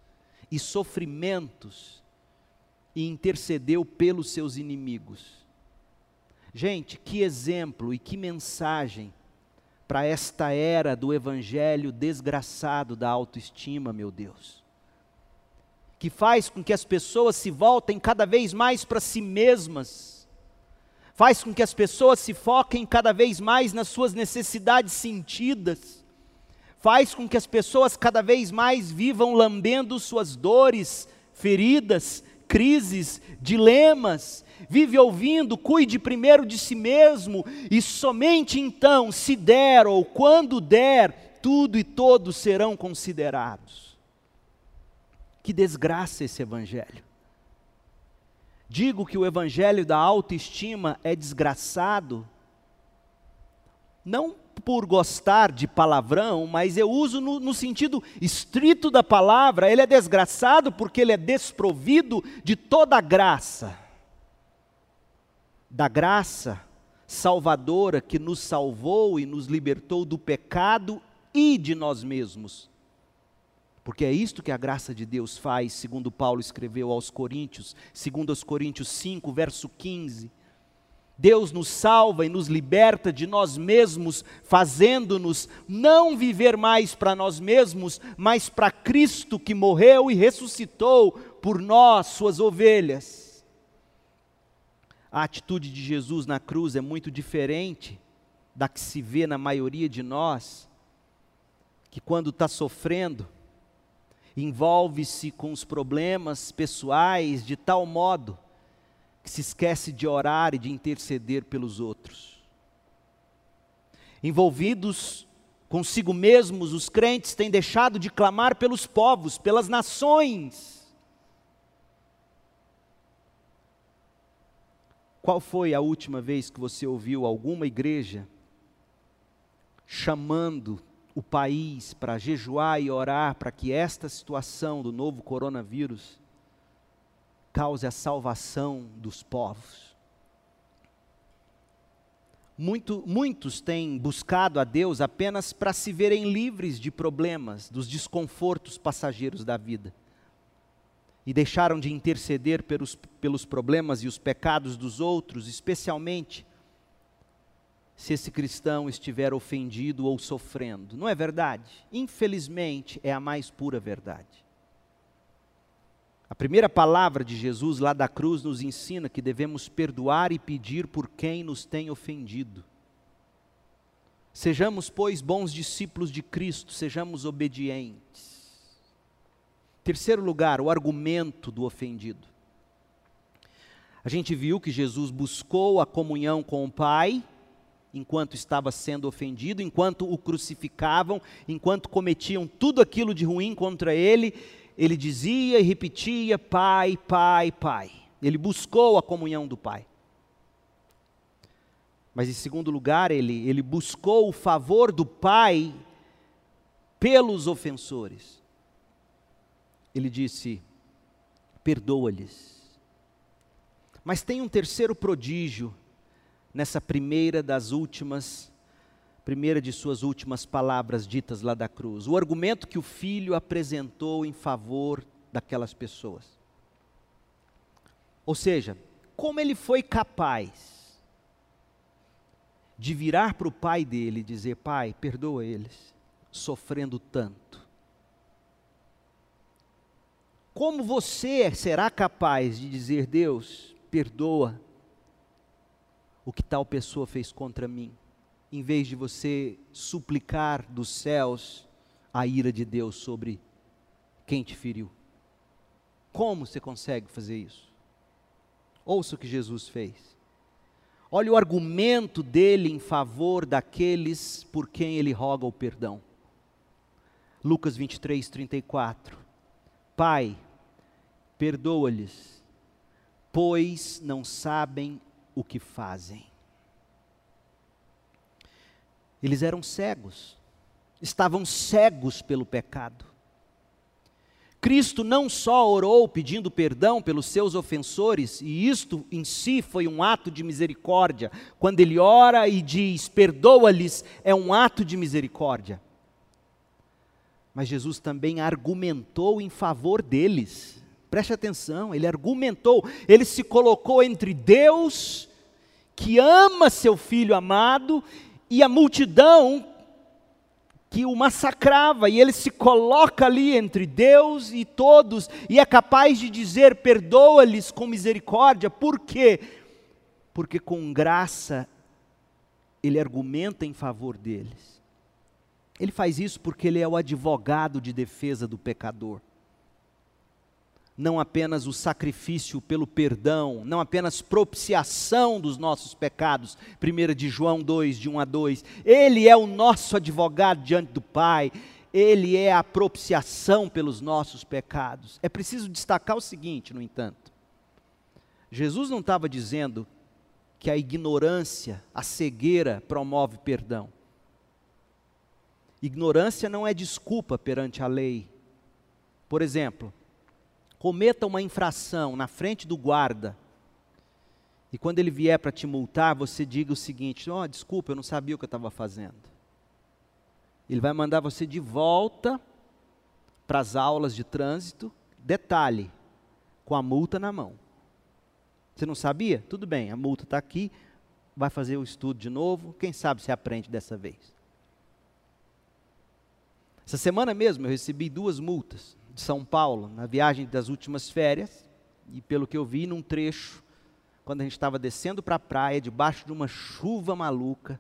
e sofrimentos e intercedeu pelos seus inimigos. Gente, que exemplo e que mensagem para esta era do evangelho desgraçado da autoestima, meu Deus. Que faz com que as pessoas se voltem cada vez mais para si mesmas, faz com que as pessoas se foquem cada vez mais nas suas necessidades sentidas, faz com que as pessoas cada vez mais vivam lambendo suas dores, feridas, crises, dilemas, vive ouvindo, cuide primeiro de si mesmo, e somente então, se der ou quando der, tudo e todos serão considerados. Que desgraça esse evangelho. Digo que o evangelho da autoestima é desgraçado, não por gostar de palavrão, mas eu uso no, no, sentido estrito da palavra, ele é desgraçado porque ele é desprovido de toda graça da graça salvadora que nos salvou e nos libertou do pecado e de nós mesmos. Porque é isto que a graça de Deus faz, segundo Paulo escreveu aos Coríntios, segundo aos Coríntios 5, verso 15. Deus nos salva e nos liberta de nós mesmos, fazendo-nos não viver mais para nós mesmos, mas para Cristo que morreu e ressuscitou por nós, suas ovelhas a atitude de Jesus na cruz é muito diferente da que se vê na maioria de nós, que quando está sofrendo, envolve-se com os problemas pessoais de tal modo que se esquece de orar e de interceder pelos outros. Envolvidos consigo mesmos, os crentes têm deixado de clamar pelos povos, pelas nações, Qual foi a última vez que você ouviu alguma igreja chamando o país para jejuar e orar para que esta situação do novo coronavírus cause a salvação dos povos? Muito, muitos têm buscado a Deus apenas para se verem livres de problemas, dos desconfortos passageiros da vida e deixaram de interceder pelos, pelos problemas e os pecados dos outros, especialmente se esse cristão estiver ofendido ou sofrendo. Não é verdade? Infelizmente, é a mais pura verdade. A primeira palavra de Jesus lá da cruz nos ensina que devemos perdoar e pedir por quem nos tem ofendido. Sejamos, pois, bons discípulos de Cristo, sejamos obedientes. Terceiro lugar, o argumento do ofendido. A gente viu que Jesus buscou a comunhão com o Pai, enquanto estava sendo ofendido, enquanto o crucificavam, enquanto cometiam tudo aquilo de ruim contra ele, ele dizia e repetia: Pai, Pai, Pai. Ele buscou a comunhão do Pai. Mas em segundo lugar, ele, ele buscou o favor do Pai pelos ofensores. Ele disse: perdoa-lhes. Mas tem um terceiro prodígio nessa primeira das últimas, primeira de suas últimas palavras ditas lá da cruz. O argumento que o filho apresentou em favor daquelas pessoas. Ou seja, como ele foi capaz de virar para o pai dele e dizer: Pai, perdoa eles, sofrendo tanto. Como você será capaz de dizer: Deus, perdoa o que tal pessoa fez contra mim, em vez de você suplicar dos céus a ira de Deus sobre quem te feriu? Como você consegue fazer isso? Ouça o que Jesus fez. Olha o argumento dele em favor daqueles por quem ele roga o perdão. Lucas 23, 34. Pai, perdoa-lhes, pois não sabem o que fazem. Eles eram cegos, estavam cegos pelo pecado. Cristo não só orou pedindo perdão pelos seus ofensores, e isto em si foi um ato de misericórdia. Quando ele ora e diz: "Perdoa-lhes", é um ato de misericórdia. Mas Jesus também argumentou em favor deles. Preste atenção, ele argumentou, ele se colocou entre Deus, que ama seu filho amado, e a multidão que o massacrava, e ele se coloca ali entre Deus e todos, e é capaz de dizer: perdoa-lhes com misericórdia, por quê? Porque com graça ele argumenta em favor deles. Ele faz isso porque ele é o advogado de defesa do pecador não apenas o sacrifício pelo perdão, não apenas propiciação dos nossos pecados, 1 de João 2, de 1 a 2. Ele é o nosso advogado diante do Pai, ele é a propiciação pelos nossos pecados. É preciso destacar o seguinte, no entanto: Jesus não estava dizendo que a ignorância, a cegueira promove perdão. Ignorância não é desculpa perante a lei. Por exemplo, cometa uma infração na frente do guarda, e quando ele vier para te multar, você diga o seguinte: oh, desculpa, eu não sabia o que eu estava fazendo. Ele vai mandar você de volta para as aulas de trânsito, detalhe, com a multa na mão. Você não sabia? Tudo bem, a multa está aqui, vai fazer o estudo de novo, quem sabe se aprende dessa vez. Essa semana mesmo eu recebi duas multas de São Paulo, na viagem das últimas férias, e pelo que eu vi num trecho, quando a gente estava descendo para a praia, debaixo de uma chuva maluca,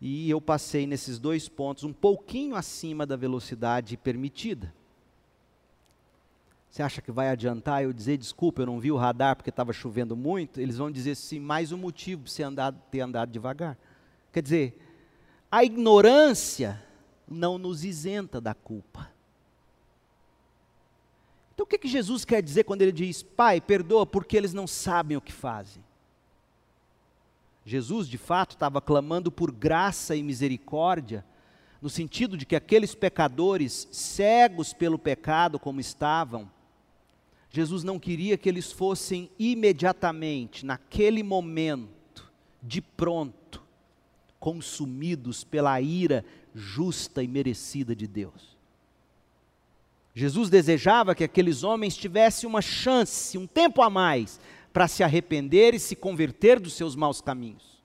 e eu passei nesses dois pontos um pouquinho acima da velocidade permitida. Você acha que vai adiantar eu dizer, desculpa, eu não vi o radar porque estava chovendo muito? Eles vão dizer sim, mais um motivo para você andar, ter andado devagar. Quer dizer, a ignorância não nos isenta da culpa. Então o que, que Jesus quer dizer quando ele diz, Pai, perdoa porque eles não sabem o que fazem? Jesus, de fato, estava clamando por graça e misericórdia, no sentido de que aqueles pecadores, cegos pelo pecado como estavam, Jesus não queria que eles fossem imediatamente, naquele momento, de pronto, consumidos pela ira justa e merecida de Deus. Jesus desejava que aqueles homens tivessem uma chance, um tempo a mais, para se arrepender e se converter dos seus maus caminhos.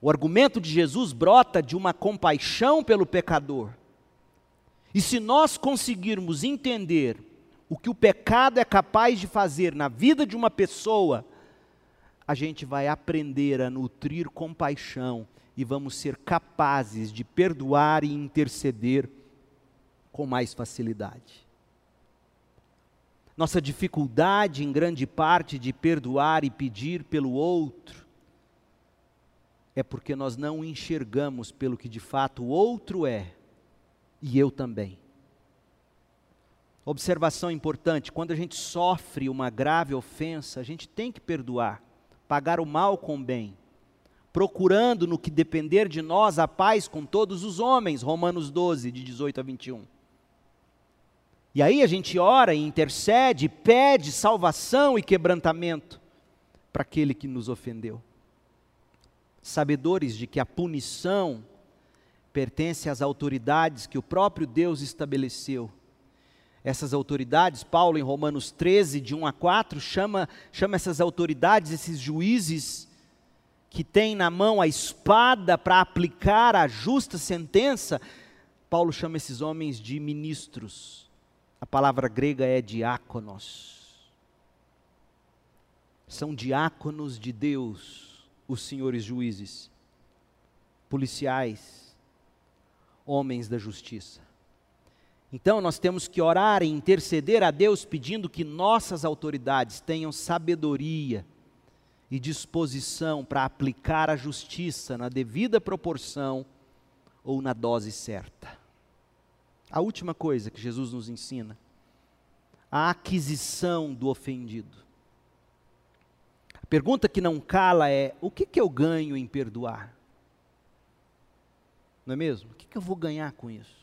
O argumento de Jesus brota de uma compaixão pelo pecador. E se nós conseguirmos entender o que o pecado é capaz de fazer na vida de uma pessoa, a gente vai aprender a nutrir compaixão e vamos ser capazes de perdoar e interceder com mais facilidade. Nossa dificuldade, em grande parte, de perdoar e pedir pelo outro, é porque nós não enxergamos pelo que de fato o outro é, e eu também. Observação importante: quando a gente sofre uma grave ofensa, a gente tem que perdoar, pagar o mal com o bem, procurando no que depender de nós a paz com todos os homens. Romanos 12, de 18 a 21. E aí a gente ora e intercede, pede salvação e quebrantamento para aquele que nos ofendeu sabedores de que a punição pertence às autoridades que o próprio Deus estabeleceu. Essas autoridades, Paulo em Romanos 13, de 1 a 4, chama, chama essas autoridades, esses juízes, que têm na mão a espada para aplicar a justa sentença, Paulo chama esses homens de ministros. A palavra grega é diáconos. São diáconos de Deus os senhores juízes, policiais, homens da justiça. Então nós temos que orar e interceder a Deus pedindo que nossas autoridades tenham sabedoria e disposição para aplicar a justiça na devida proporção ou na dose certa. A última coisa que Jesus nos ensina, a aquisição do ofendido. A pergunta que não cala é: o que, que eu ganho em perdoar? Não é mesmo? O que, que eu vou ganhar com isso?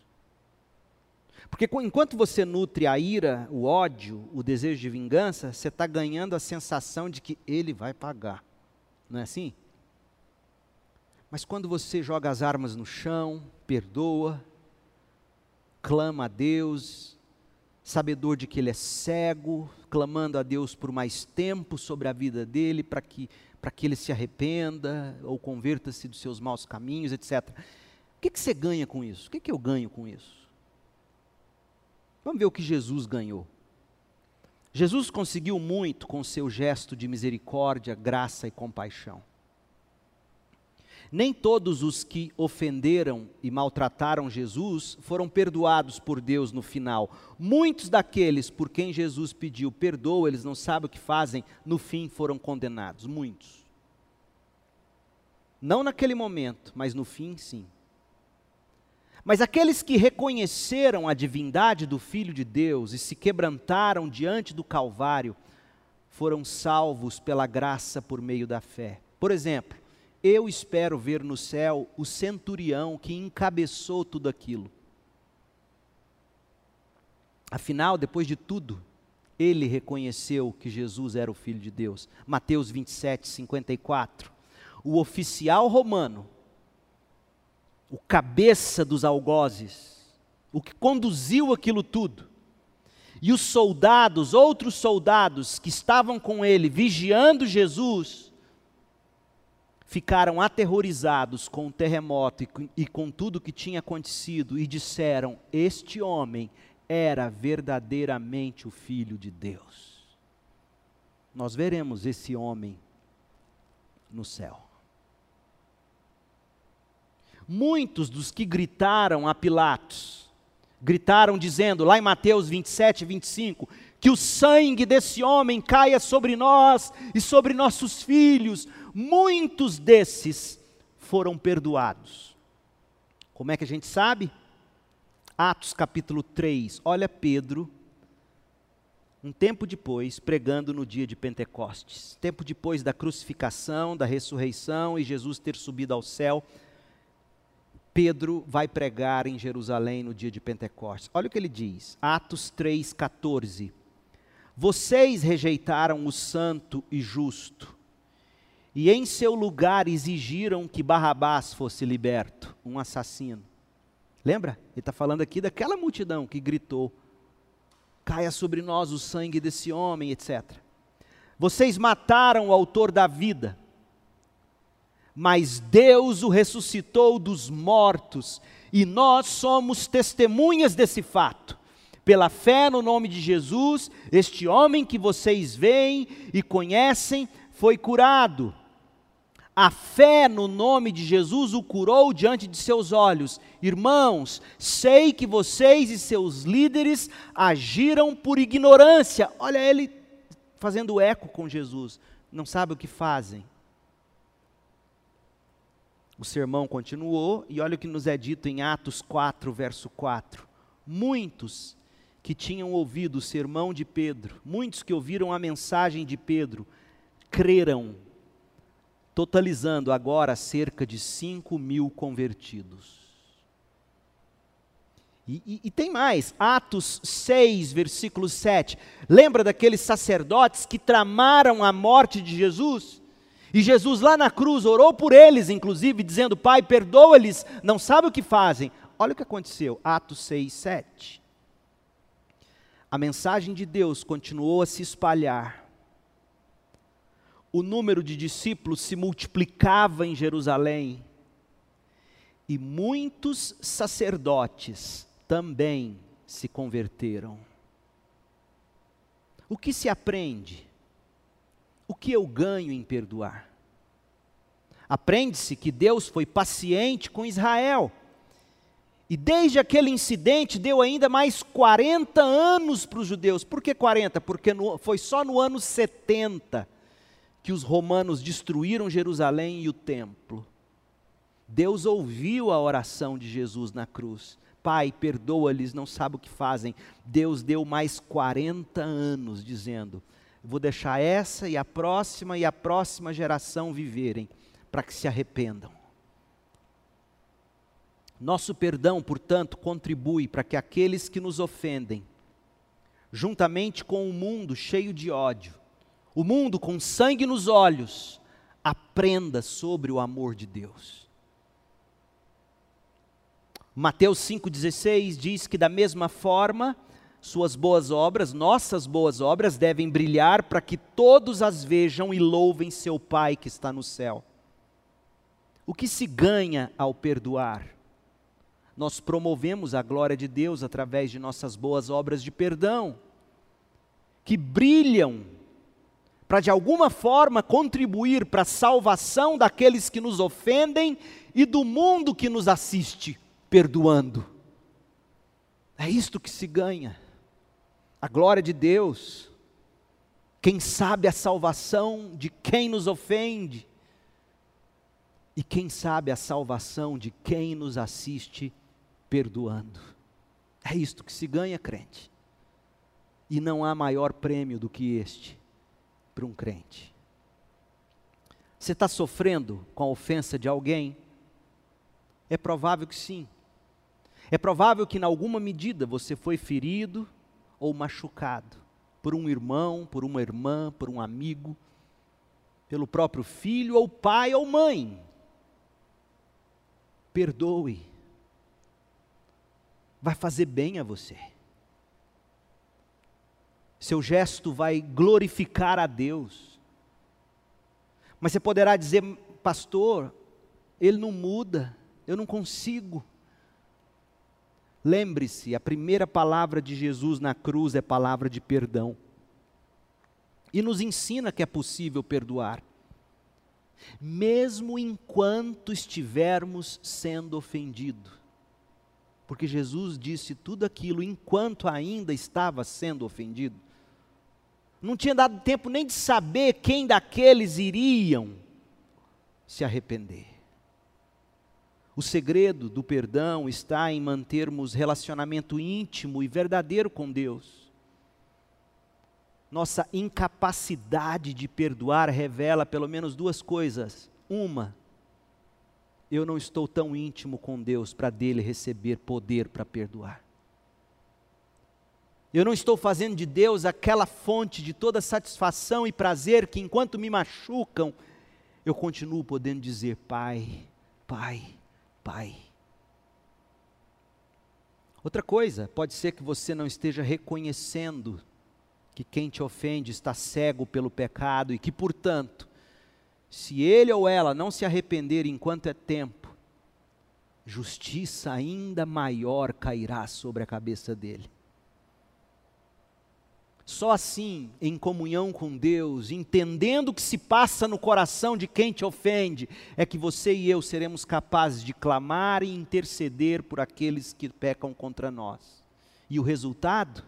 Porque enquanto você nutre a ira, o ódio, o desejo de vingança, você está ganhando a sensação de que ele vai pagar. Não é assim? Mas quando você joga as armas no chão, perdoa, clama a Deus, sabedor de que ele é cego, clamando a Deus por mais tempo sobre a vida dele, para que, que ele se arrependa ou converta-se dos seus maus caminhos, etc. O que, que você ganha com isso? O que, que eu ganho com isso? Vamos ver o que Jesus ganhou. Jesus conseguiu muito com seu gesto de misericórdia, graça e compaixão. Nem todos os que ofenderam e maltrataram Jesus foram perdoados por Deus no final. Muitos daqueles por quem Jesus pediu perdoa, eles não sabem o que fazem, no fim foram condenados. Muitos. Não naquele momento, mas no fim, sim. Mas aqueles que reconheceram a divindade do Filho de Deus e se quebrantaram diante do Calvário, foram salvos pela graça por meio da fé. Por exemplo, eu espero ver no céu o centurião que encabeçou tudo aquilo. Afinal, depois de tudo, ele reconheceu que Jesus era o Filho de Deus. Mateus 27, 54. O oficial romano, o cabeça dos algozes, o que conduziu aquilo tudo, e os soldados, outros soldados que estavam com ele, vigiando Jesus, ficaram aterrorizados com o terremoto e com, tudo que tinha acontecido e disseram: Este homem era verdadeiramente o Filho de Deus. Nós veremos esse homem no céu. Muitos dos que gritaram a Pilatos, gritaram dizendo, lá em Mateus 27, 25, que o sangue desse homem caia sobre nós e sobre nossos filhos. Muitos desses foram perdoados. Como é que a gente sabe? Atos capítulo 3. Olha Pedro, um tempo depois, pregando no dia de Pentecostes. Tempo depois da crucificação, da ressurreição e Jesus ter subido ao céu. Pedro vai pregar em Jerusalém no dia de Pentecostes. Olha o que ele diz. Atos 3, 14. Vocês rejeitaram o santo e justo, e em seu lugar exigiram que Barrabás fosse liberto, um assassino. Lembra? Ele está falando aqui daquela multidão que gritou: caia sobre nós o sangue desse homem, etc. Vocês mataram o autor da vida, mas Deus o ressuscitou dos mortos, e nós somos testemunhas desse fato. Pela fé no nome de Jesus, este homem que vocês veem e conhecem foi curado. A fé no nome de Jesus o curou diante de seus olhos. Irmãos, sei que vocês e seus líderes agiram por ignorância. Olha ele fazendo eco com Jesus. Não sabe o que fazem. O sermão continuou e olha o que nos é dito em Atos 4, verso 4. Muitos que tinham ouvido o sermão de Pedro, muitos que ouviram a mensagem de Pedro, creram totalizando agora cerca de 5 mil convertidos. E, e, e, tem mais, Atos 6, versículo 7. Lembra daqueles sacerdotes que tramaram a morte de Jesus? E Jesus lá na cruz orou por eles, inclusive, dizendo: Pai, perdoa-lhes, não sabe o que fazem. Olha o que aconteceu, Atos 6, 7. A mensagem de Deus continuou a se espalhar o número de discípulos se multiplicava em Jerusalém e muitos sacerdotes também se converteram. O que se aprende? O que eu ganho em perdoar? Aprende-se que Deus foi paciente com Israel. E desde aquele incidente deu ainda mais 40 anos para os judeus. Por que 40? Porque no, foi só no ano 70 que os romanos destruíram Jerusalém e o templo. Deus ouviu a oração de Jesus na cruz. Pai, perdoa-lhes, não sabe o que fazem. Deus deu mais 40 anos dizendo: Vou deixar essa e a próxima e a próxima geração viverem, para que se arrependam. Nosso perdão, portanto, contribui para que aqueles que nos ofendem, juntamente com o mundo cheio de ódio, o mundo com sangue nos olhos, aprenda sobre o amor de Deus. Mateus 5,16 diz que, da mesma forma, suas boas obras, nossas boas obras, devem brilhar para que todos as vejam e louvem seu Pai que está no céu. O que se ganha ao perdoar? Nós promovemos a glória de Deus através de nossas boas obras de perdão, que brilham para de alguma forma contribuir para a salvação daqueles que nos ofendem e do mundo que nos assiste, perdoando. É isto que se ganha. A glória de Deus. Quem sabe a salvação de quem nos ofende. E quem sabe a salvação de quem nos assiste perdoando. É isto que se ganha, crente. E não há maior prêmio do que este para um crente. Você está sofrendo com a ofensa de alguém? É provável que sim. É provável que, em alguma medida, você foi ferido ou machucado por um irmão, por uma irmã, por um amigo, pelo próprio filho, ou pai ou mãe. Perdoe. Vai fazer bem a você seu gesto vai glorificar a Deus. Mas você poderá dizer, pastor, ele não muda, eu não consigo. Lembre-se, a primeira palavra de Jesus na cruz é palavra de perdão. E nos ensina que é possível perdoar, mesmo enquanto estivermos sendo ofendidos. Porque Jesus disse tudo aquilo enquanto ainda estava sendo ofendido não tinha dado tempo nem de saber quem daqueles iriam se arrepender. O segredo do perdão está em mantermos relacionamento íntimo e verdadeiro com Deus. Nossa incapacidade de perdoar revela pelo menos duas coisas. Uma, eu não estou tão íntimo com Deus para dele receber poder para perdoar. Eu não estou fazendo de Deus aquela fonte de toda satisfação e prazer que, enquanto me machucam, eu continuo podendo dizer: Pai, Pai, Pai. Outra coisa, pode ser que você não esteja reconhecendo que quem te ofende está cego pelo pecado e que, portanto, se ele ou ela não se arrepender enquanto é tempo, justiça ainda maior cairá sobre a cabeça dele. Só assim, em comunhão com Deus, entendendo o que se passa no coração de quem te ofende, é que você e eu seremos capazes de clamar e interceder por aqueles que pecam contra nós. E o resultado?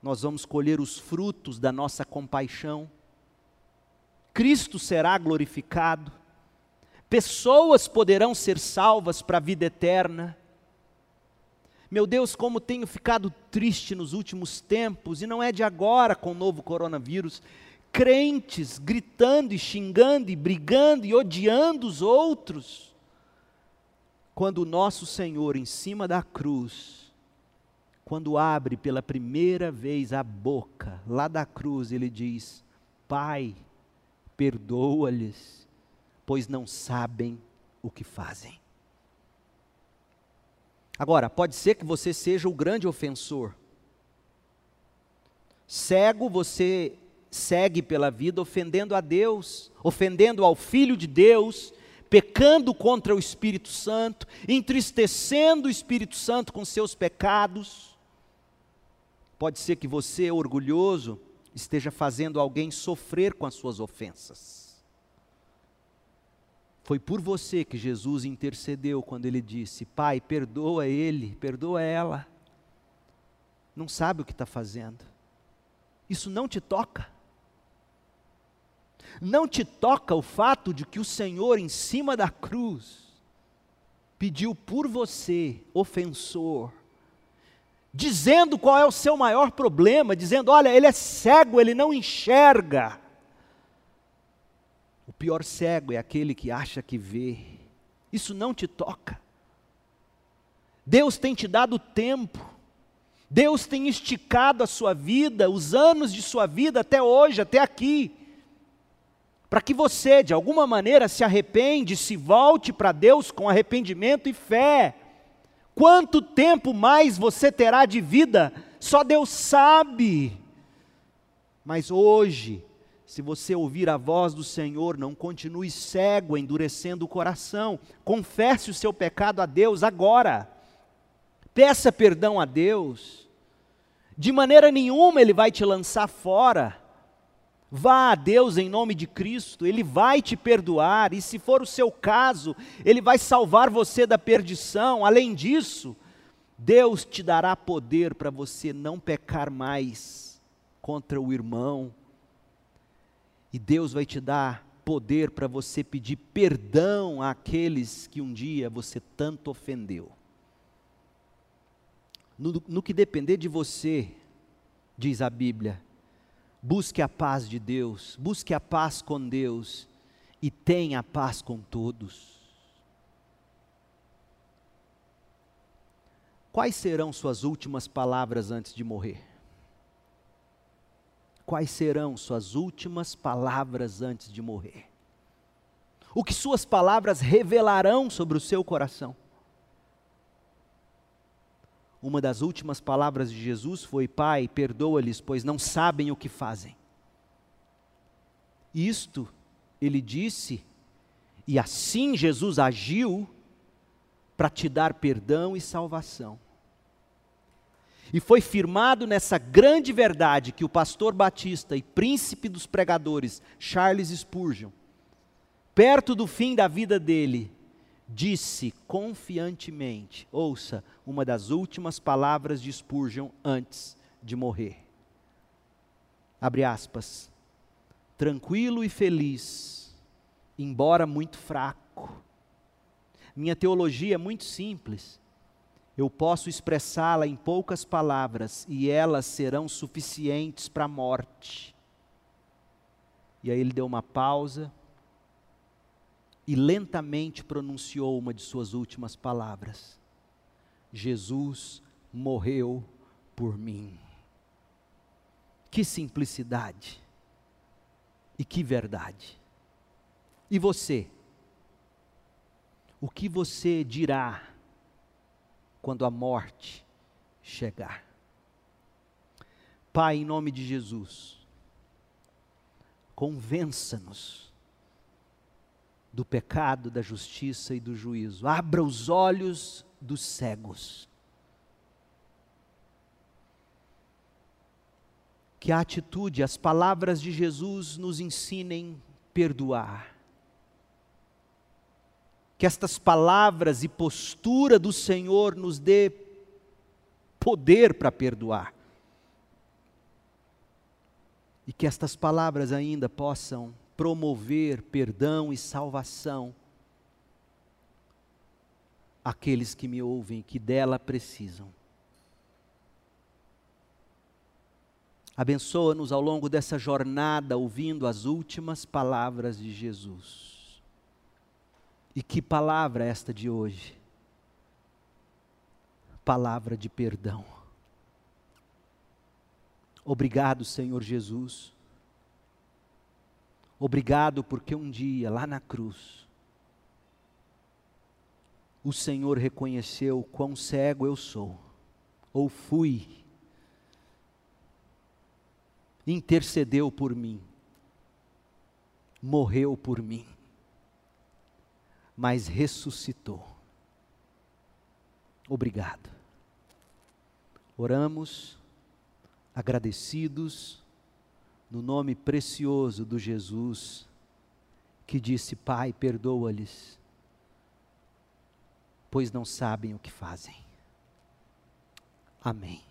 Nós vamos colher os frutos da nossa compaixão. Cristo será glorificado. Pessoas poderão ser salvas para a vida eterna meu Deus, como tenho ficado triste nos últimos tempos, e não é de agora com o novo coronavírus. Crentes gritando e xingando e brigando e odiando os outros. Quando o nosso Senhor, em cima da cruz, quando abre pela primeira vez a boca, lá da cruz, ele diz: Pai, perdoa-lhes, pois não sabem o que fazem. Agora, pode ser que você seja o grande ofensor. Cego, você segue pela vida ofendendo a Deus, ofendendo ao Filho de Deus, pecando contra o Espírito Santo, entristecendo o Espírito Santo com seus pecados. Pode ser que você, orgulhoso, esteja fazendo alguém sofrer com as suas ofensas. Foi por você que Jesus intercedeu quando ele disse: Pai, perdoa ele, perdoa ela. Não sabe o que está fazendo. Isso não te toca. Não te toca o fato de que o Senhor, em cima da cruz, pediu por você, ofensor, dizendo qual é o seu maior problema, dizendo: olha, ele é cego, ele não enxerga. O pior cego é aquele que acha que vê. Isso não te toca. Deus tem te dado tempo. Deus tem esticado a sua vida, os anos de sua vida até hoje, até aqui, para que você, de alguma maneira, se arrepende, se volte para Deus com arrependimento e fé. Quanto tempo mais você terá de vida, só Deus sabe. Mas hoje, se você ouvir a voz do Senhor, não continue cego, endurecendo o coração. Confesse o seu pecado a Deus agora. Peça perdão a Deus. De maneira nenhuma Ele vai te lançar fora. Vá a Deus em nome de Cristo, Ele vai te perdoar, e se for o seu caso, Ele vai salvar você da perdição. Além disso, Deus te dará poder para você não pecar mais contra o irmão, e Deus vai te dar poder para você pedir perdão àqueles que um dia você tanto ofendeu. No, no que depender de você, diz a Bíblia, busque a paz de Deus, busque a paz com Deus e tenha paz com todos. Quais serão suas últimas palavras antes de morrer? Quais serão suas últimas palavras antes de morrer. O que suas palavras revelarão sobre o seu coração. Uma das últimas palavras de Jesus foi: Pai, perdoa-lhes, pois não sabem o que fazem. Isto ele disse, e assim Jesus agiu para te dar perdão e salvação. E foi firmado nessa grande verdade que o pastor batista e príncipe dos pregadores, Charles Spurgeon, perto do fim da vida dele, disse confiantemente: ouça uma das últimas palavras de Spurgeon antes de morrer. Abre aspas. Tranquilo e feliz, embora muito fraco. Minha teologia é muito simples eu posso expressá-la em poucas palavras e elas serão suficientes para a morte. E aí ele deu uma pausa e lentamente pronunciou uma de suas últimas palavras: Jesus morreu por mim. Que simplicidade e que verdade. E você? O que você dirá quando a morte chegar. Pai, em nome de Jesus, convença-nos do pecado, da justiça e do juízo. Abra os olhos dos cegos. que a atitude, as palavras de Jesus nos ensinem perdoar. Que estas palavras e postura do Senhor nos dê poder para perdoar. E que estas palavras ainda possam promover perdão e salvação àqueles que me ouvem, que dela precisam. Abençoa-nos ao longo dessa jornada, ouvindo as últimas palavras de Jesus. E que palavra esta de hoje? Palavra de perdão. Obrigado, Senhor Jesus. Obrigado porque um dia, lá na cruz, o Senhor reconheceu quão cego eu sou, ou fui intercedeu por mim, morreu por mim, mas ressuscitou. Obrigado. Oramos agradecidos no nome precioso do Jesus que disse: Pai, perdoa-lhes, pois não sabem o que fazem. Amém.